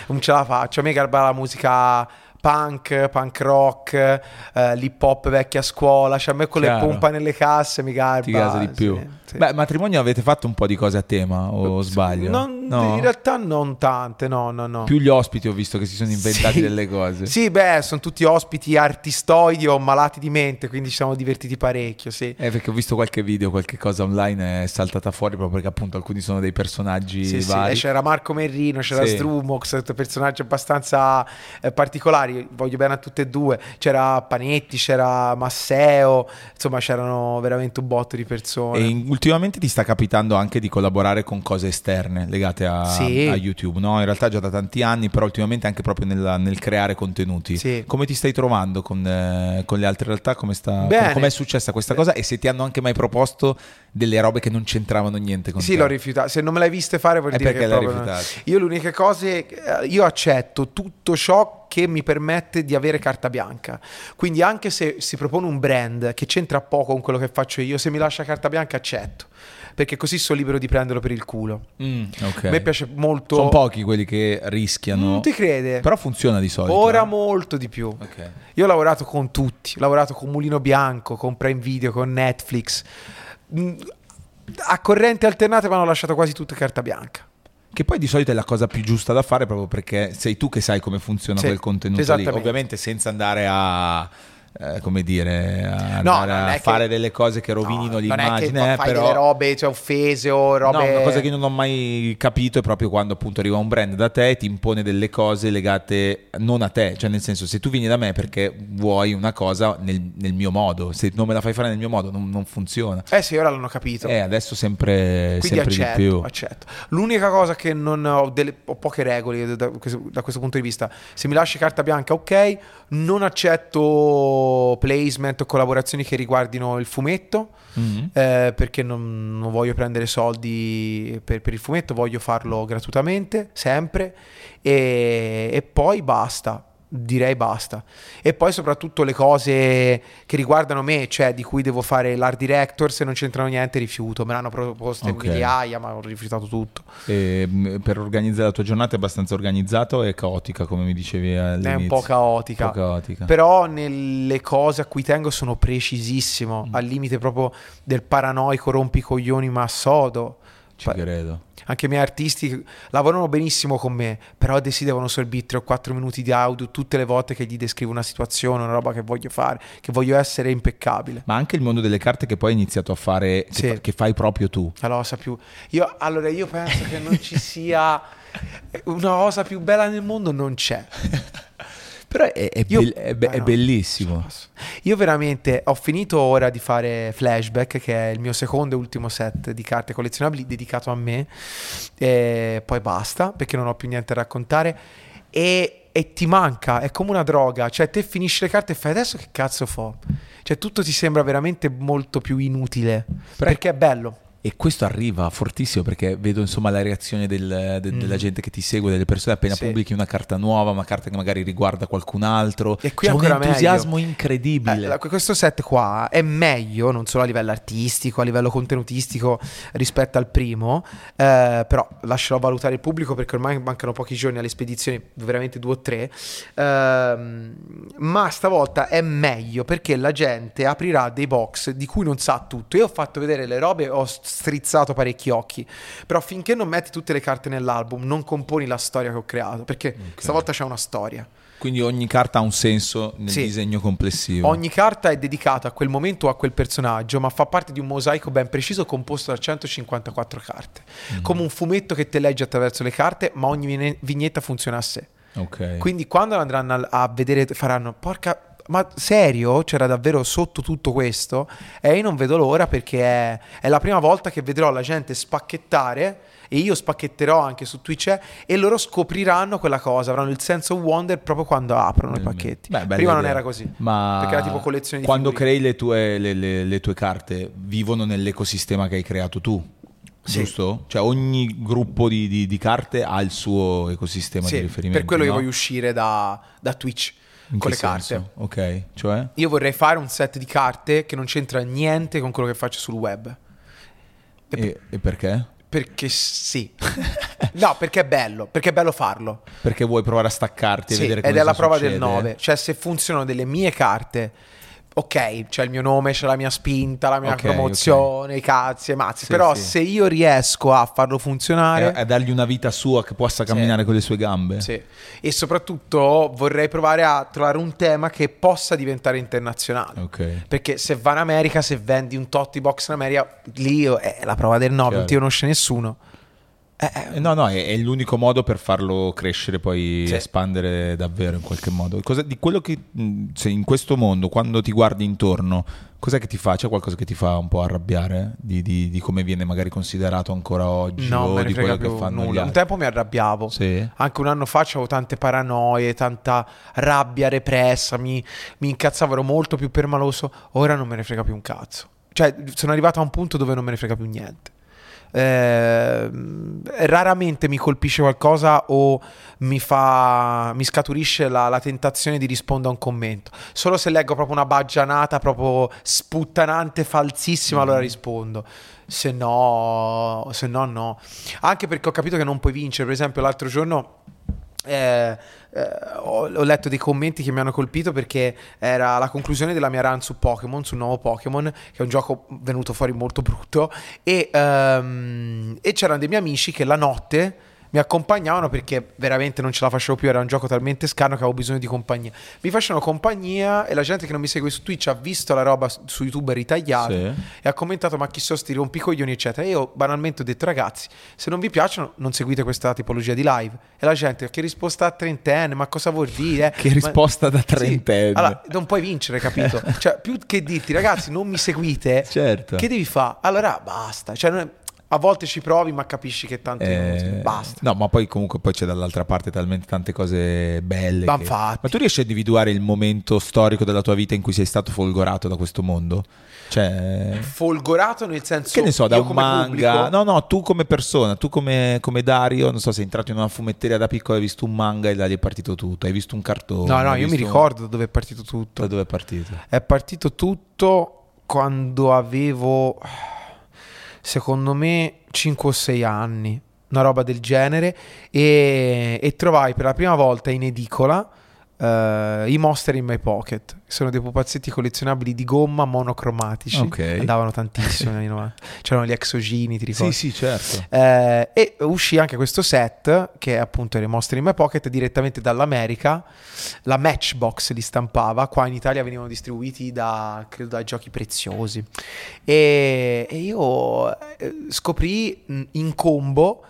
non ce la faccio. A me garba la musica punk, punk rock, eh, l'hip hop vecchia scuola, cioè a me con le Chiaro. pompa nelle casse mi garba. Ti gasa di più. sì. Beh, matrimonio avete fatto un po' di cose a tema o sbaglio? Non- No? In realtà non tante, no, no, no. Più gli ospiti ho visto che si sono inventati Sì. delle cose. Sì, beh, sono tutti ospiti artistoidi o malati di mente, quindi ci siamo divertiti parecchio, sì. Eh, perché ho visto qualche video, qualche cosa online è saltata fuori proprio perché appunto alcuni sono dei personaggi Sì, sì, vari. e c'era Marco Merrino, c'era Sì. Strumox, personaggi abbastanza eh, particolari, voglio bene a tutte e due. C'era Panetti, c'era Masseo, insomma c'erano veramente un botto di persone. E in- ultimamente ti sta capitando anche di collaborare con cose esterne legate a, Sì. a YouTube, no? In realtà già da tanti anni, però ultimamente anche proprio nella- nel creare contenuti. Sì. Come ti stai trovando con, eh, con le altre realtà? Come sta, Bene. è successa questa cosa? E se ti hanno anche mai proposto delle robe che non c'entravano niente con Sì, te? l'ho rifiutato. Se non me l'hai viste fare vuol È dire perché che l'hai proprio... rifiutato. Io l'unica cosa, io accetto tutto ciò che mi permette di avere carta bianca. Quindi anche se si propone un brand che c'entra poco con quello che faccio io, se mi lascia carta bianca accetto. Perché così sono libero di prenderlo per il culo. Mm, ok. A me piace molto... Sono pochi quelli che rischiano. Non ti crede? Però funziona di solito. Ora eh. molto di più. Ok. Io ho lavorato con tutti, ho lavorato con Mulino Bianco, con Prime Video, con Netflix. Mm, A corrente alternate mi hanno lasciato quasi tutte carta bianca. Che poi di solito è la cosa più giusta da fare proprio perché sei tu che sai come funziona Sì, quel contenuto lì. Ovviamente senza andare a... eh, come dire, a, No, a è che- fare delle cose che rovinino No, Non è l'immagine, che eh, fai però... delle robe, cioè offese o robe... No, una cosa che io non ho mai capito è proprio quando appunto arriva un brand da te e ti impone delle cose legate non a te, cioè nel senso se tu vieni da me perché vuoi una cosa nel, nel mio modo, se non me la fai fare nel mio modo non, non funziona. Eh sì, ora l'hanno capito. Eh, adesso sempre, Quindi sempre accetto, di più. accetto. L'unica cosa che non ho, delle, ho poche regole da da questo punto di vista. Se mi lasci carta bianca, ok. Non accetto placement o collaborazioni che riguardino il fumetto. Mhm. eh, perché non, non voglio prendere soldi per, per il fumetto, voglio farlo gratuitamente, sempre. E, e poi basta. Direi basta. E poi soprattutto le cose che riguardano me, cioè di cui devo fare l'art director, se non c'entrano niente rifiuto. Me l'hanno proposte Ok. migliaia, ma ho rifiutato tutto. E, mh, per organizzare la tua giornata è abbastanza organizzato e caotica, come mi dicevi all'inizio? È un po' caotica. Un po' caotica. Però nelle cose a cui tengo sono precisissimo, Mm. al limite proprio del paranoico rompicoglioni ma sodo. Ci Pa- credo. Anche i miei artisti lavorano benissimo con me, però desidero solo 3 o 4 minuti di audio tutte le volte che gli descrivo una situazione, una roba che voglio fare, che voglio essere impeccabile. Ma anche il mondo delle carte che poi hai iniziato a fare, che, Sì. fa- che fai proprio tu. La cosa più... Io, allora, io penso che non ci sia una cosa più bella nel mondo, non c'è. Però è, è Io- bell- è be- Ah, è bellissimo. Io veramente ho finito ora di fare Flashback, che è il mio secondo e ultimo set di carte collezionabili dedicato a me. E poi basta, perché non ho più niente da raccontare. E, e ti manca, è come una droga. Cioè, te finisci le carte e fai adesso che cazzo fo? Cioè, tutto ti sembra veramente molto più inutile. Perché è bello. E questo arriva fortissimo perché vedo insomma la reazione del- de- Mm. della gente che ti segue, delle persone appena Sì. pubblichi una carta nuova, una carta che magari riguarda qualcun altro. E qui C'è un meglio. entusiasmo Eh, incredibile. la- questo set qua è meglio, non solo a livello artistico, a livello contenutistico rispetto al primo, eh, però lascerò valutare il pubblico perché ormai mancano pochi giorni alle spedizioni, veramente due o tre, ehm, ma stavolta è meglio perché la gente aprirà dei box di cui non sa tutto. Io ho fatto vedere le robe, ho strizzato parecchi occhi, però finché non metti tutte le carte nell'album non componi la storia che ho creato, perché stavolta c'è una storia. Quindi ogni carta ha un senso nel Sì. disegno complessivo. Ogni carta è dedicata a quel momento o a quel personaggio, ma fa parte di un mosaico ben preciso composto da 154 carte. Mm. Come un fumetto che te leggi attraverso le carte, ma ogni vigne- vignetta funziona a sé. Ok. Quindi quando andranno a vedere, faranno, porca, ma serio? C'era davvero sotto tutto questo? E io non vedo l'ora perché è, è la prima volta che vedrò la gente spacchettare e io spacchetterò anche su Twitch e loro scopriranno quella cosa, avranno il sense of wonder proprio quando aprono i pacchetti. Beh, Prima non idea. era così. Ma Perché era tipo collezione di quando figurine. crei le tue, le- le- le tue carte, vivono nell'ecosistema che hai creato tu. Sì. Giusto? Cioè ogni gruppo di, di- di carte ha il suo ecosistema Sì, di riferimento. per quello io no? voglio uscire da, da Twitch In con le carte. senso? Ok, cioè? Io vorrei fare un set di carte che non c'entra niente con quello che faccio sul web. E E, e perché? Perché sì. no, perché è bello, perché è bello farlo. Perché vuoi provare a staccarti e Sì, vedere ed cosa è la prova del succede? 9. Cioè, se funzionano delle mie carte, ok, c'è il mio nome, c'è la mia spinta, la mia Ok, promozione, i cazzi e mazzi. Sì, Però sì. se io riesco a farlo funzionare... E, e dargli una vita sua che possa camminare con le sue gambe. Sì. E soprattutto vorrei provare a trovare un tema che possa diventare internazionale. Ok. Perché se va in America, se vendi un tot box in America, lì è la prova del 9, non ti conosce nessuno. Eh, eh, Eh, No, no, è, è l'unico modo per farlo crescere, poi Sì. espandere davvero in qualche modo. Cosa, di quello che, se in questo mondo, quando ti guardi intorno, cos'è che ti fa? C'è qualcosa che ti fa un po' arrabbiare di, di- di come viene magari considerato ancora oggi no, o di quello che fanno nulla. Un tempo mi arrabbiavo. Sì. Anche un anno fa avevo tante paranoie, tanta rabbia repressa, mi, mi incazzavo, ero molto più permaloso. Ora non me ne frega più un cazzo. Cioè, sono arrivato a un punto dove non me ne frega più niente. Eh, raramente mi colpisce qualcosa o mi fa mi scaturisce la, la, tentazione di rispondere a un commento. Solo se leggo proprio una baggianata proprio sputtanante falsissima mm. allora rispondo. Se no se no no. Anche perché ho capito che non puoi vincere. Per esempio l'altro giorno eh, eh, ho, ho, letto dei commenti che mi hanno colpito perché era la conclusione della mia run su Pokémon, sul nuovo Pokémon, che è un gioco venuto fuori molto brutto. E, um, e c'erano dei miei amici che la notte mi accompagnavano perché veramente non ce la facevo più, era un gioco talmente scarno che avevo bisogno di compagnia. Mi facevano compagnia e la gente che non mi segue su Twitch ha visto la roba su YouTube ritagliata sì. e ha commentato ma chi sono sti rompicoglioni eccetera. E io banalmente ho detto ragazzi, se non vi piacciono non seguite questa tipologia di live. E la gente, che risposta a trentenne, ma cosa vuol dire? che risposta ma... da trentenne. Sì. Allora, non puoi vincere, capito? cioè, più che dirti ragazzi non mi seguite, certo. che devi fare? Allora basta. Cioè, non è a volte ci provi, ma capisci che tante eh, basta. No, ma poi comunque poi c'è dall'altra parte talmente tante cose belle. Ma, che... ma tu riesci a individuare il momento storico della tua vita in cui sei stato folgorato da questo mondo? Cioè... Folgorato nel senso che ne so, da un manga. Pubblico? No, no, tu come persona, tu come, come, Dario, non so, sei entrato in una fumetteria da piccolo, hai visto un manga e da lì è partito tutto. Hai visto un cartone. No, no, io mi ricordo da dove è partito tutto. Da dove è partito? È partito tutto quando avevo secondo me 5 o 6 anni, una roba del genere, e, e trovai per la prima volta in edicola Uh, I Monster in My Pocket sono dei pupazzetti collezionabili di gomma monocromatici. Okay. Andavano tantissimo negli anni 90. C'erano gli exogini, ti ricordi? Sì, sì, certo. Uh, e uscì anche questo set, che è appunto i Monster in My Pocket, direttamente dall'America. La Matchbox li stampava. Qua in Italia venivano distribuiti da, credo, da giochi preziosi. E, e io eh, scoprì in combo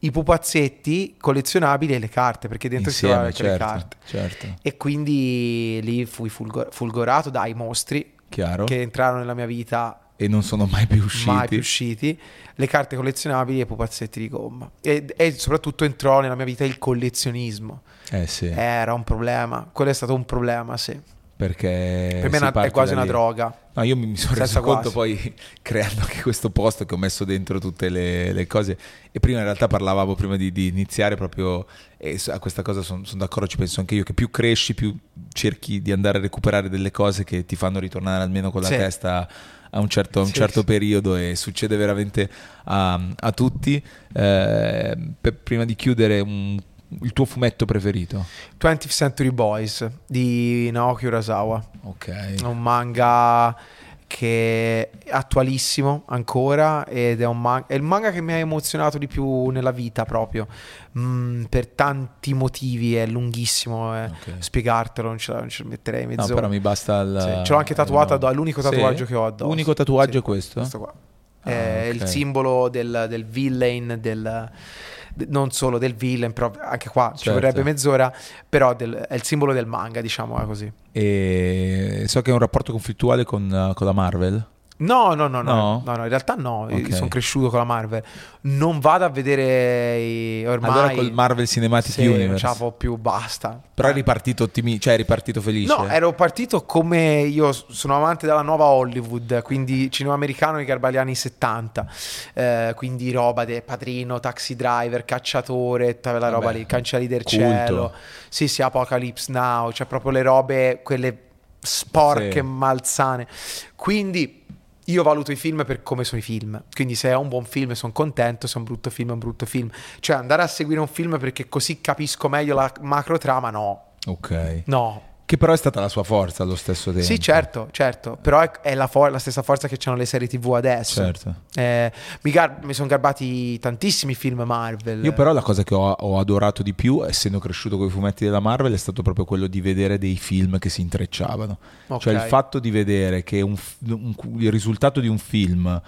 i pupazzetti collezionabili e le carte, perché dentro Insieme, si trovavano certo, le carte. Certo. E quindi lì fui fulgor- fulgorato dai mostri Chiaro. che entrarono nella mia vita e non sono mai più usciti. Mai più usciti. Le carte collezionabili e i pupazzetti di gomma. E, e, soprattutto entrò nella mia vita il collezionismo. Eh sì. Era un problema. Quello è stato un problema, sì perché per me è, è quasi una droga. No, io mi, sono reso conto poi creando anche questo post che ho messo dentro tutte le, le cose e prima in realtà parlavamo prima di, di iniziare proprio e a questa cosa sono son d'accordo, ci penso anche io che più cresci più cerchi di andare a recuperare delle cose che ti fanno ritornare almeno con la sì. testa a un certo, a un certo sì. periodo e succede veramente a, a tutti. Eh, per, prima di chiudere un il tuo fumetto preferito? 20th Century Boys di Naoki Urasawa. Ok. È un manga che è attualissimo ancora ed è, un man- è il manga che mi ha emozionato di più nella vita proprio mm, per tanti motivi è lunghissimo eh. okay. spiegartelo non ce, la, non ce metterei mezz'ora no però mi basta il sì, ce l'ho anche tatuato no. l'unico tatuaggio sì. che ho addosso l'unico tatuaggio sì, è questo? questo qua ah, è okay. il simbolo del, del villain del non solo del villain, però anche qua certo. ci vorrebbe mezz'ora, però del, è il simbolo del manga, diciamo così. E so che è un rapporto conflittuale con, con la Marvel. No, no, no, no, no, in realtà no, okay. sono cresciuto con la Marvel. Non vado a vedere i, ormai... Allora col Marvel Cinematic sì, Universe. Non ce più, basta. Però eri partito, ottimi- cioè eri partito felice? No, ero partito come io sono amante della nuova Hollywood, quindi cinema americano nei garba anni 70. Eh, quindi roba del Padrino, Taxi Driver, Cacciatore, tutta quella roba lì, Cancelli del Culto. Cielo. Sì, sì, Apocalypse Now, cioè proprio le robe, quelle sporche, sì. malsane. Quindi io valuto i film per come sono i film. Quindi se è un buon film sono contento, se è un brutto film è un brutto film. Cioè andare a seguire un film perché così capisco meglio la macro trama, no. Ok. No. Che però è stata la sua forza allo stesso tempo. Sì, certo, certo. Però è, è la, for- la, stessa forza che hanno le serie TV adesso. Certo. Eh, mi, gar- mi sono garbati tantissimi film Marvel. Io però la cosa che ho, ho, adorato di più, essendo cresciuto con i fumetti della Marvel, è stato proprio quello di vedere dei film che si intrecciavano. Okay. Cioè il fatto di vedere che un, un, il risultato di un film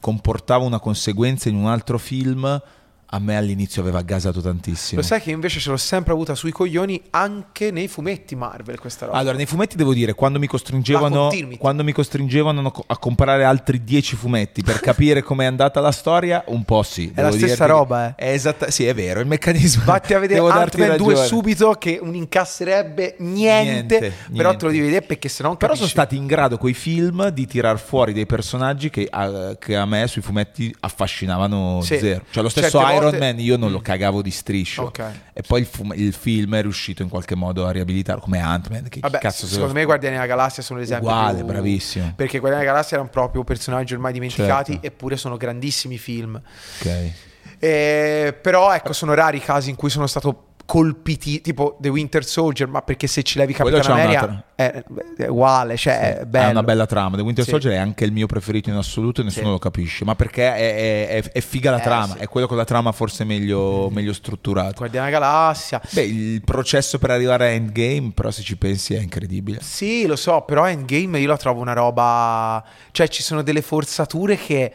comportava una conseguenza in un altro film A me all'inizio aveva gasato tantissimo. Lo sai che invece ce l'ho sempre avuta sui coglioni anche nei fumetti Marvel questa roba. Allora, nei fumetti devo dire, quando mi costringevano, quando mi costringevano a comprare altri 10 fumetti per capire com'è andata la storia, un po' sì. È la stessa roba, eh. È esatta- sì, è vero, il meccanismo. Vatti a vedere Ant-Man 2 ragione. subito che non incasserebbe niente, Niente, però niente. te lo devi vedere perché sennò non Però sono stati in grado quei film di tirar fuori dei personaggi che a, che a me sui fumetti affascinavano Sì. zero. Cioè lo stesso Certe Iron volte- Man io non lo cagavo di striscio. Ok. E poi il, fum- il film è riuscito in qualche modo a riabilitarlo, come Ant-Man. Che Vabbè, cazzo se secondo me Guardiani della Galassia sono l'esempio Uguale, più- bravissimo. Perché Guardiani della Galassia erano proprio personaggi ormai dimenticati Certo. eppure sono grandissimi film. Ok. Eh, però ecco, sono rari i casi in cui sono stato colpiti, tipo The Winter Soldier, ma perché se ci levi Capitan America è, è uguale, cioè è bello. Ha una bella trama. The Winter Sì. Soldier è anche il mio preferito in assoluto e nessuno Sì. lo capisce. Ma perché è, è- è- è figa la Eh, trama, sì. è quello con la trama forse meglio, meglio strutturato. Guardiani della Galassia. Beh, il processo per arrivare a Endgame, però se ci pensi è incredibile. Sì, lo so, però Endgame io la trovo una roba... Cioè ci sono delle forzature che eh,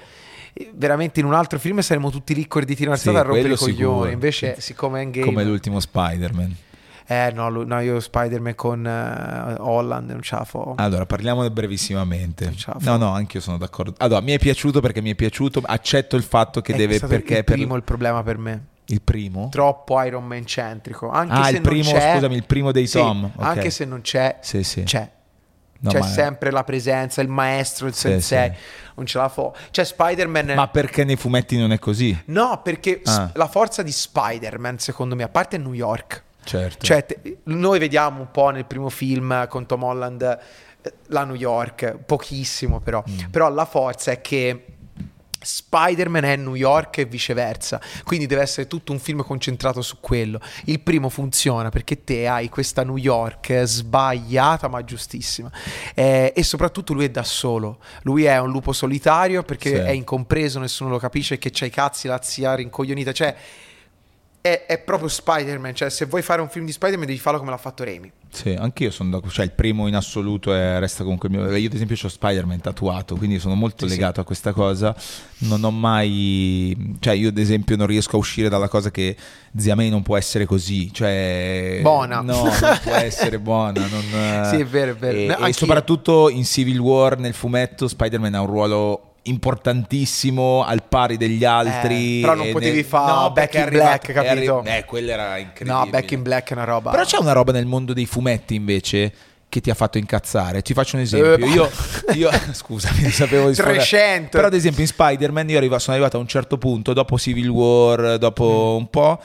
veramente in un altro film saremmo tutti lì corditi in alzata Sì, a rompere i coglioni. Invece, siccome Endgame... Come l'ultimo Spider-Man. Eh no, lu- no, io Spider-Man con eh, Holland non ce la fo. Allora, parliamone brevissimamente. No, no, anche io sono d'accordo. Allora, mi è piaciuto perché mi è piaciuto. Accetto il fatto che È deve. Perché il per- primo il problema per me. il primo? Troppo Iron Man centrico. Anche Ah, se il non primo, c'è- scusami, il primo dei Sì, Tom. ok. Anche se non c'è, Sì, sì. c'è. No, c'è ma- sempre la presenza, il maestro, il Sì, sensei. sì. Non ce la fo. C'è Spider-Man. Ma perché nei fumetti non è così? No, perché Ah. la forza di Spider-Man, secondo me, a parte New York. Certo. Cioè, te- noi vediamo un po' nel primo film con Tom Holland eh, la New York, pochissimo però. Mm. Però la forza è che Spider-Man è New York e viceversa, quindi deve essere tutto un film concentrato su quello. Il primo funziona perché te hai questa New York sbagliata ma giustissima Eh, e soprattutto lui è da solo, lui è un lupo solitario perché Sì. è incompreso, nessuno lo capisce, che c'ha i cazzi, la zia rincoglionita, cioè è, è proprio Spider-Man, cioè se vuoi fare un film di Spider-Man devi farlo come l'ha fatto Raimi. Sì, anch'io sono d'accordo. Cioè, il primo in assoluto è- resta comunque il mio. Io, ad esempio, ho Spider-Man tatuato, quindi sono molto Sì, sì. legato a questa cosa. Non ho mai. Cioè, io, ad esempio, non riesco a uscire dalla cosa che zia May non può essere così. Cioè. Buona. No, non può essere buona. non- Sì, è vero, è vero. E, No, e soprattutto in Civil War, nel fumetto, Spider-Man ha un ruolo importantissimo al pari degli altri Eh, però non potevi nel- fa no, Back in Black, capito? arri- eh quello era incredibile No, Back in Black è una roba. però c'è una roba nel mondo dei fumetti invece che ti ha fatto incazzare. Ti faccio un esempio. Eh, io, io scusami, sapevo di sfogare. 300. Però ad esempio in Spider-Man io arriva- sono arrivato a un certo punto, dopo Civil War, dopo Mm. un po',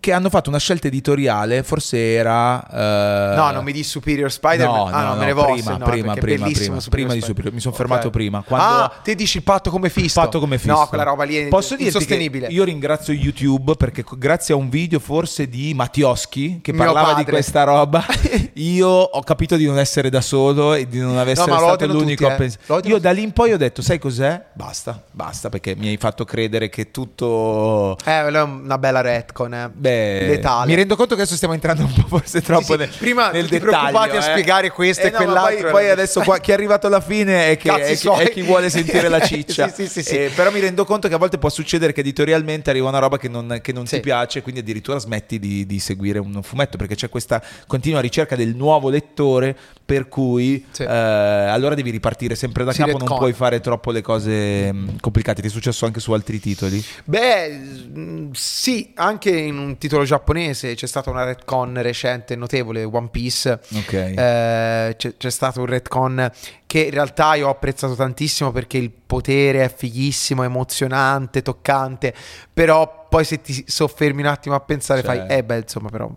che hanno fatto una scelta editoriale, forse era... eh, No, non mi di Superior Spider-Man. No, ah, no, no, no, me ne voglio. prima, no, prima, prima, prima, prima di. Superior- mi sono Ok. fermato prima, quando- Ah, te dici il patto come fisto. Fatto come fisto. No, quella roba lì è Posso insostenibile. io ringrazio YouTube perché grazie a un video forse di Mattioschi che Mio parlava di padre. questa roba, io ho capito di non essere da solo e di non essere lo stato l'unico tutti, a eh. pensare. Odiano Io da lì in poi ho detto, sai cos'è? Basta, basta perché mi hai fatto credere che tutto Eh, è una bella retcon, eh. Beh, Letale. mi rendo conto che adesso stiamo entrando un po' forse troppo sì. nel, Prima nel dettaglio. preoccupati a eh. spiegare questo e no, quell'altro. Poi, poi adesso qua, chi è arrivato alla fine è, che, è chi- è chi vuole sentire la ciccia. Sì, sì, sì, sì. Eh, però mi rendo conto che a volte può succedere che editorialmente arriva una roba che non, che non Sì. ti piace, quindi addirittura smetti di, di seguire un fumetto perché c'è questa continua ricerca del nuovo lettore. Per cui Sì. eh, allora devi ripartire sempre da capo, non retcon. puoi fare troppo le cose mh, complicate. Ti è successo anche su altri titoli? Beh, mm, sì, anche in un titolo giapponese c'è stata una retcon recente notevole, One Piece. Ok. Eh, c'è, c'è stato un retcon che in realtà io ho apprezzato tantissimo perché il potere è fighissimo, emozionante, toccante, però poi se ti soffermi un attimo a pensare Cioè. fai, eh beh, insomma, però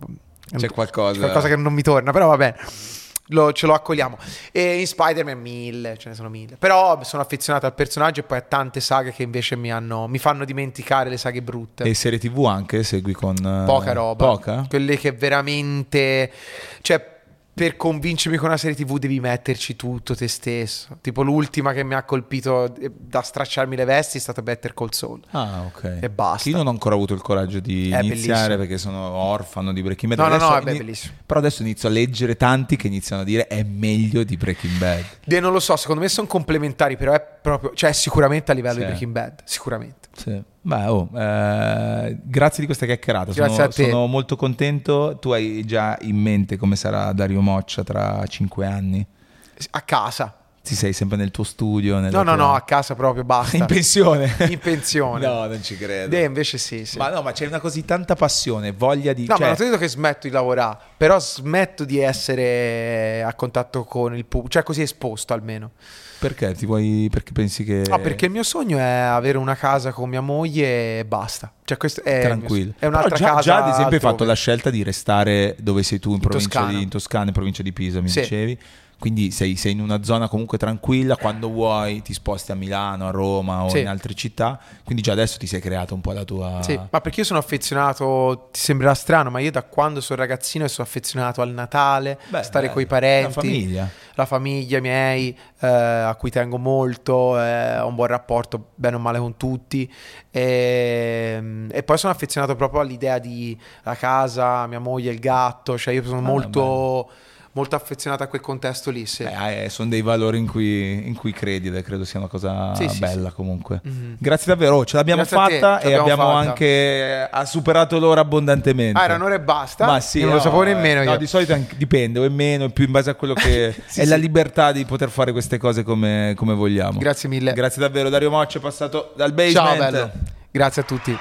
C'è qualcosa. c'è qualcosa che non mi torna, però va bene. Lo- ce lo accogliamo. E in Spider-Man mille, ce ne sono mille. Però sono affezionato al personaggio e poi a tante saghe che invece mi, hanno, mi fanno dimenticare le saghe brutte. E serie TV anche segui con eh, Poca roba. Poca? Quelle che veramente... Cioè, per convincermi con una serie TV devi metterci tutto te stesso. Tipo l'ultima che mi ha colpito eh, da stracciarmi le vesti è stata Better Call Saul. Ah, ok. E basta. Io non ho ancora avuto il coraggio di È iniziare bellissimo. perché sono orfano di Breaking Bad. No, no, Adesso no, è be- ini- bellissimo. Però adesso inizio a leggere tanti che iniziano a dire è meglio di Breaking Bad. E non lo so, secondo me sono complementari, però è proprio... Cioè, sicuramente a livello Sì. di Breaking Bad. Sicuramente. Sì. Beh, oh, eh, grazie di questa chiacchierata. Sono, sono molto contento. Tu hai già in mente come sarà Dario Moccia tra cinque anni? A casa. Ti sei sempre nel tuo studio? No, no, tua- no, a casa proprio basta. In pensione? In pensione. no, non ci credo. Eh, invece sì, sì. Ma no, ma c'è una così tanta passione, voglia di... No, cioè- ma non ti dico che smetto di lavorare, però smetto di essere a contatto con il pubblico, cioè così esposto almeno. Perché ti vuoi... Perché pensi che... Ah, perché il mio sogno è avere una casa con mia moglie e basta. Cioè, questo è mio Tranquillo. È un'altra già, casa. già, ad esempio hai altrove. fatto la scelta di restare dove sei tu in, provincia Toscana. di in Toscana, in provincia di Pisa, mi Sì. dicevi. Quindi sei, sei in una zona comunque tranquilla, quando vuoi ti sposti a Milano, a Roma o Sì. in altre città. Quindi già adesso ti sei creato un po' la tua... Sì, ma perché io sono affezionato, ti sembrerà strano, ma io da quando sono ragazzino sono affezionato al Natale, Beh, stare beh, coi parenti, La famiglia. la famiglia, i miei, eh, a cui tengo molto, eh, ho un buon rapporto bene o male con tutti. E, e poi sono affezionato proprio all'idea di la casa, mia moglie, il gatto, cioè io sono Ah, molto, molto affezionato a quel contesto lì. Sì. Beh, eh, sono dei valori in cui, in cui credi ed credo sia una cosa Sì, bella sì. comunque. Mhm. Grazie davvero, oh, ce l'abbiamo Grazie te, fatta ce e abbiamo fatta. anche ha superato l'ora abbondantemente. Ah, era un'ora e basta? Ma sì, non lo no, sapevo eh, nemmeno No, io. di solito anche- dipende, o è meno, è più in base a quello che è la libertà di poter fare queste cose come, come vogliamo. Grazie mille. Grazie davvero, Dario Moccia è passato dal Ciao basement. bello. Grazie a tutti.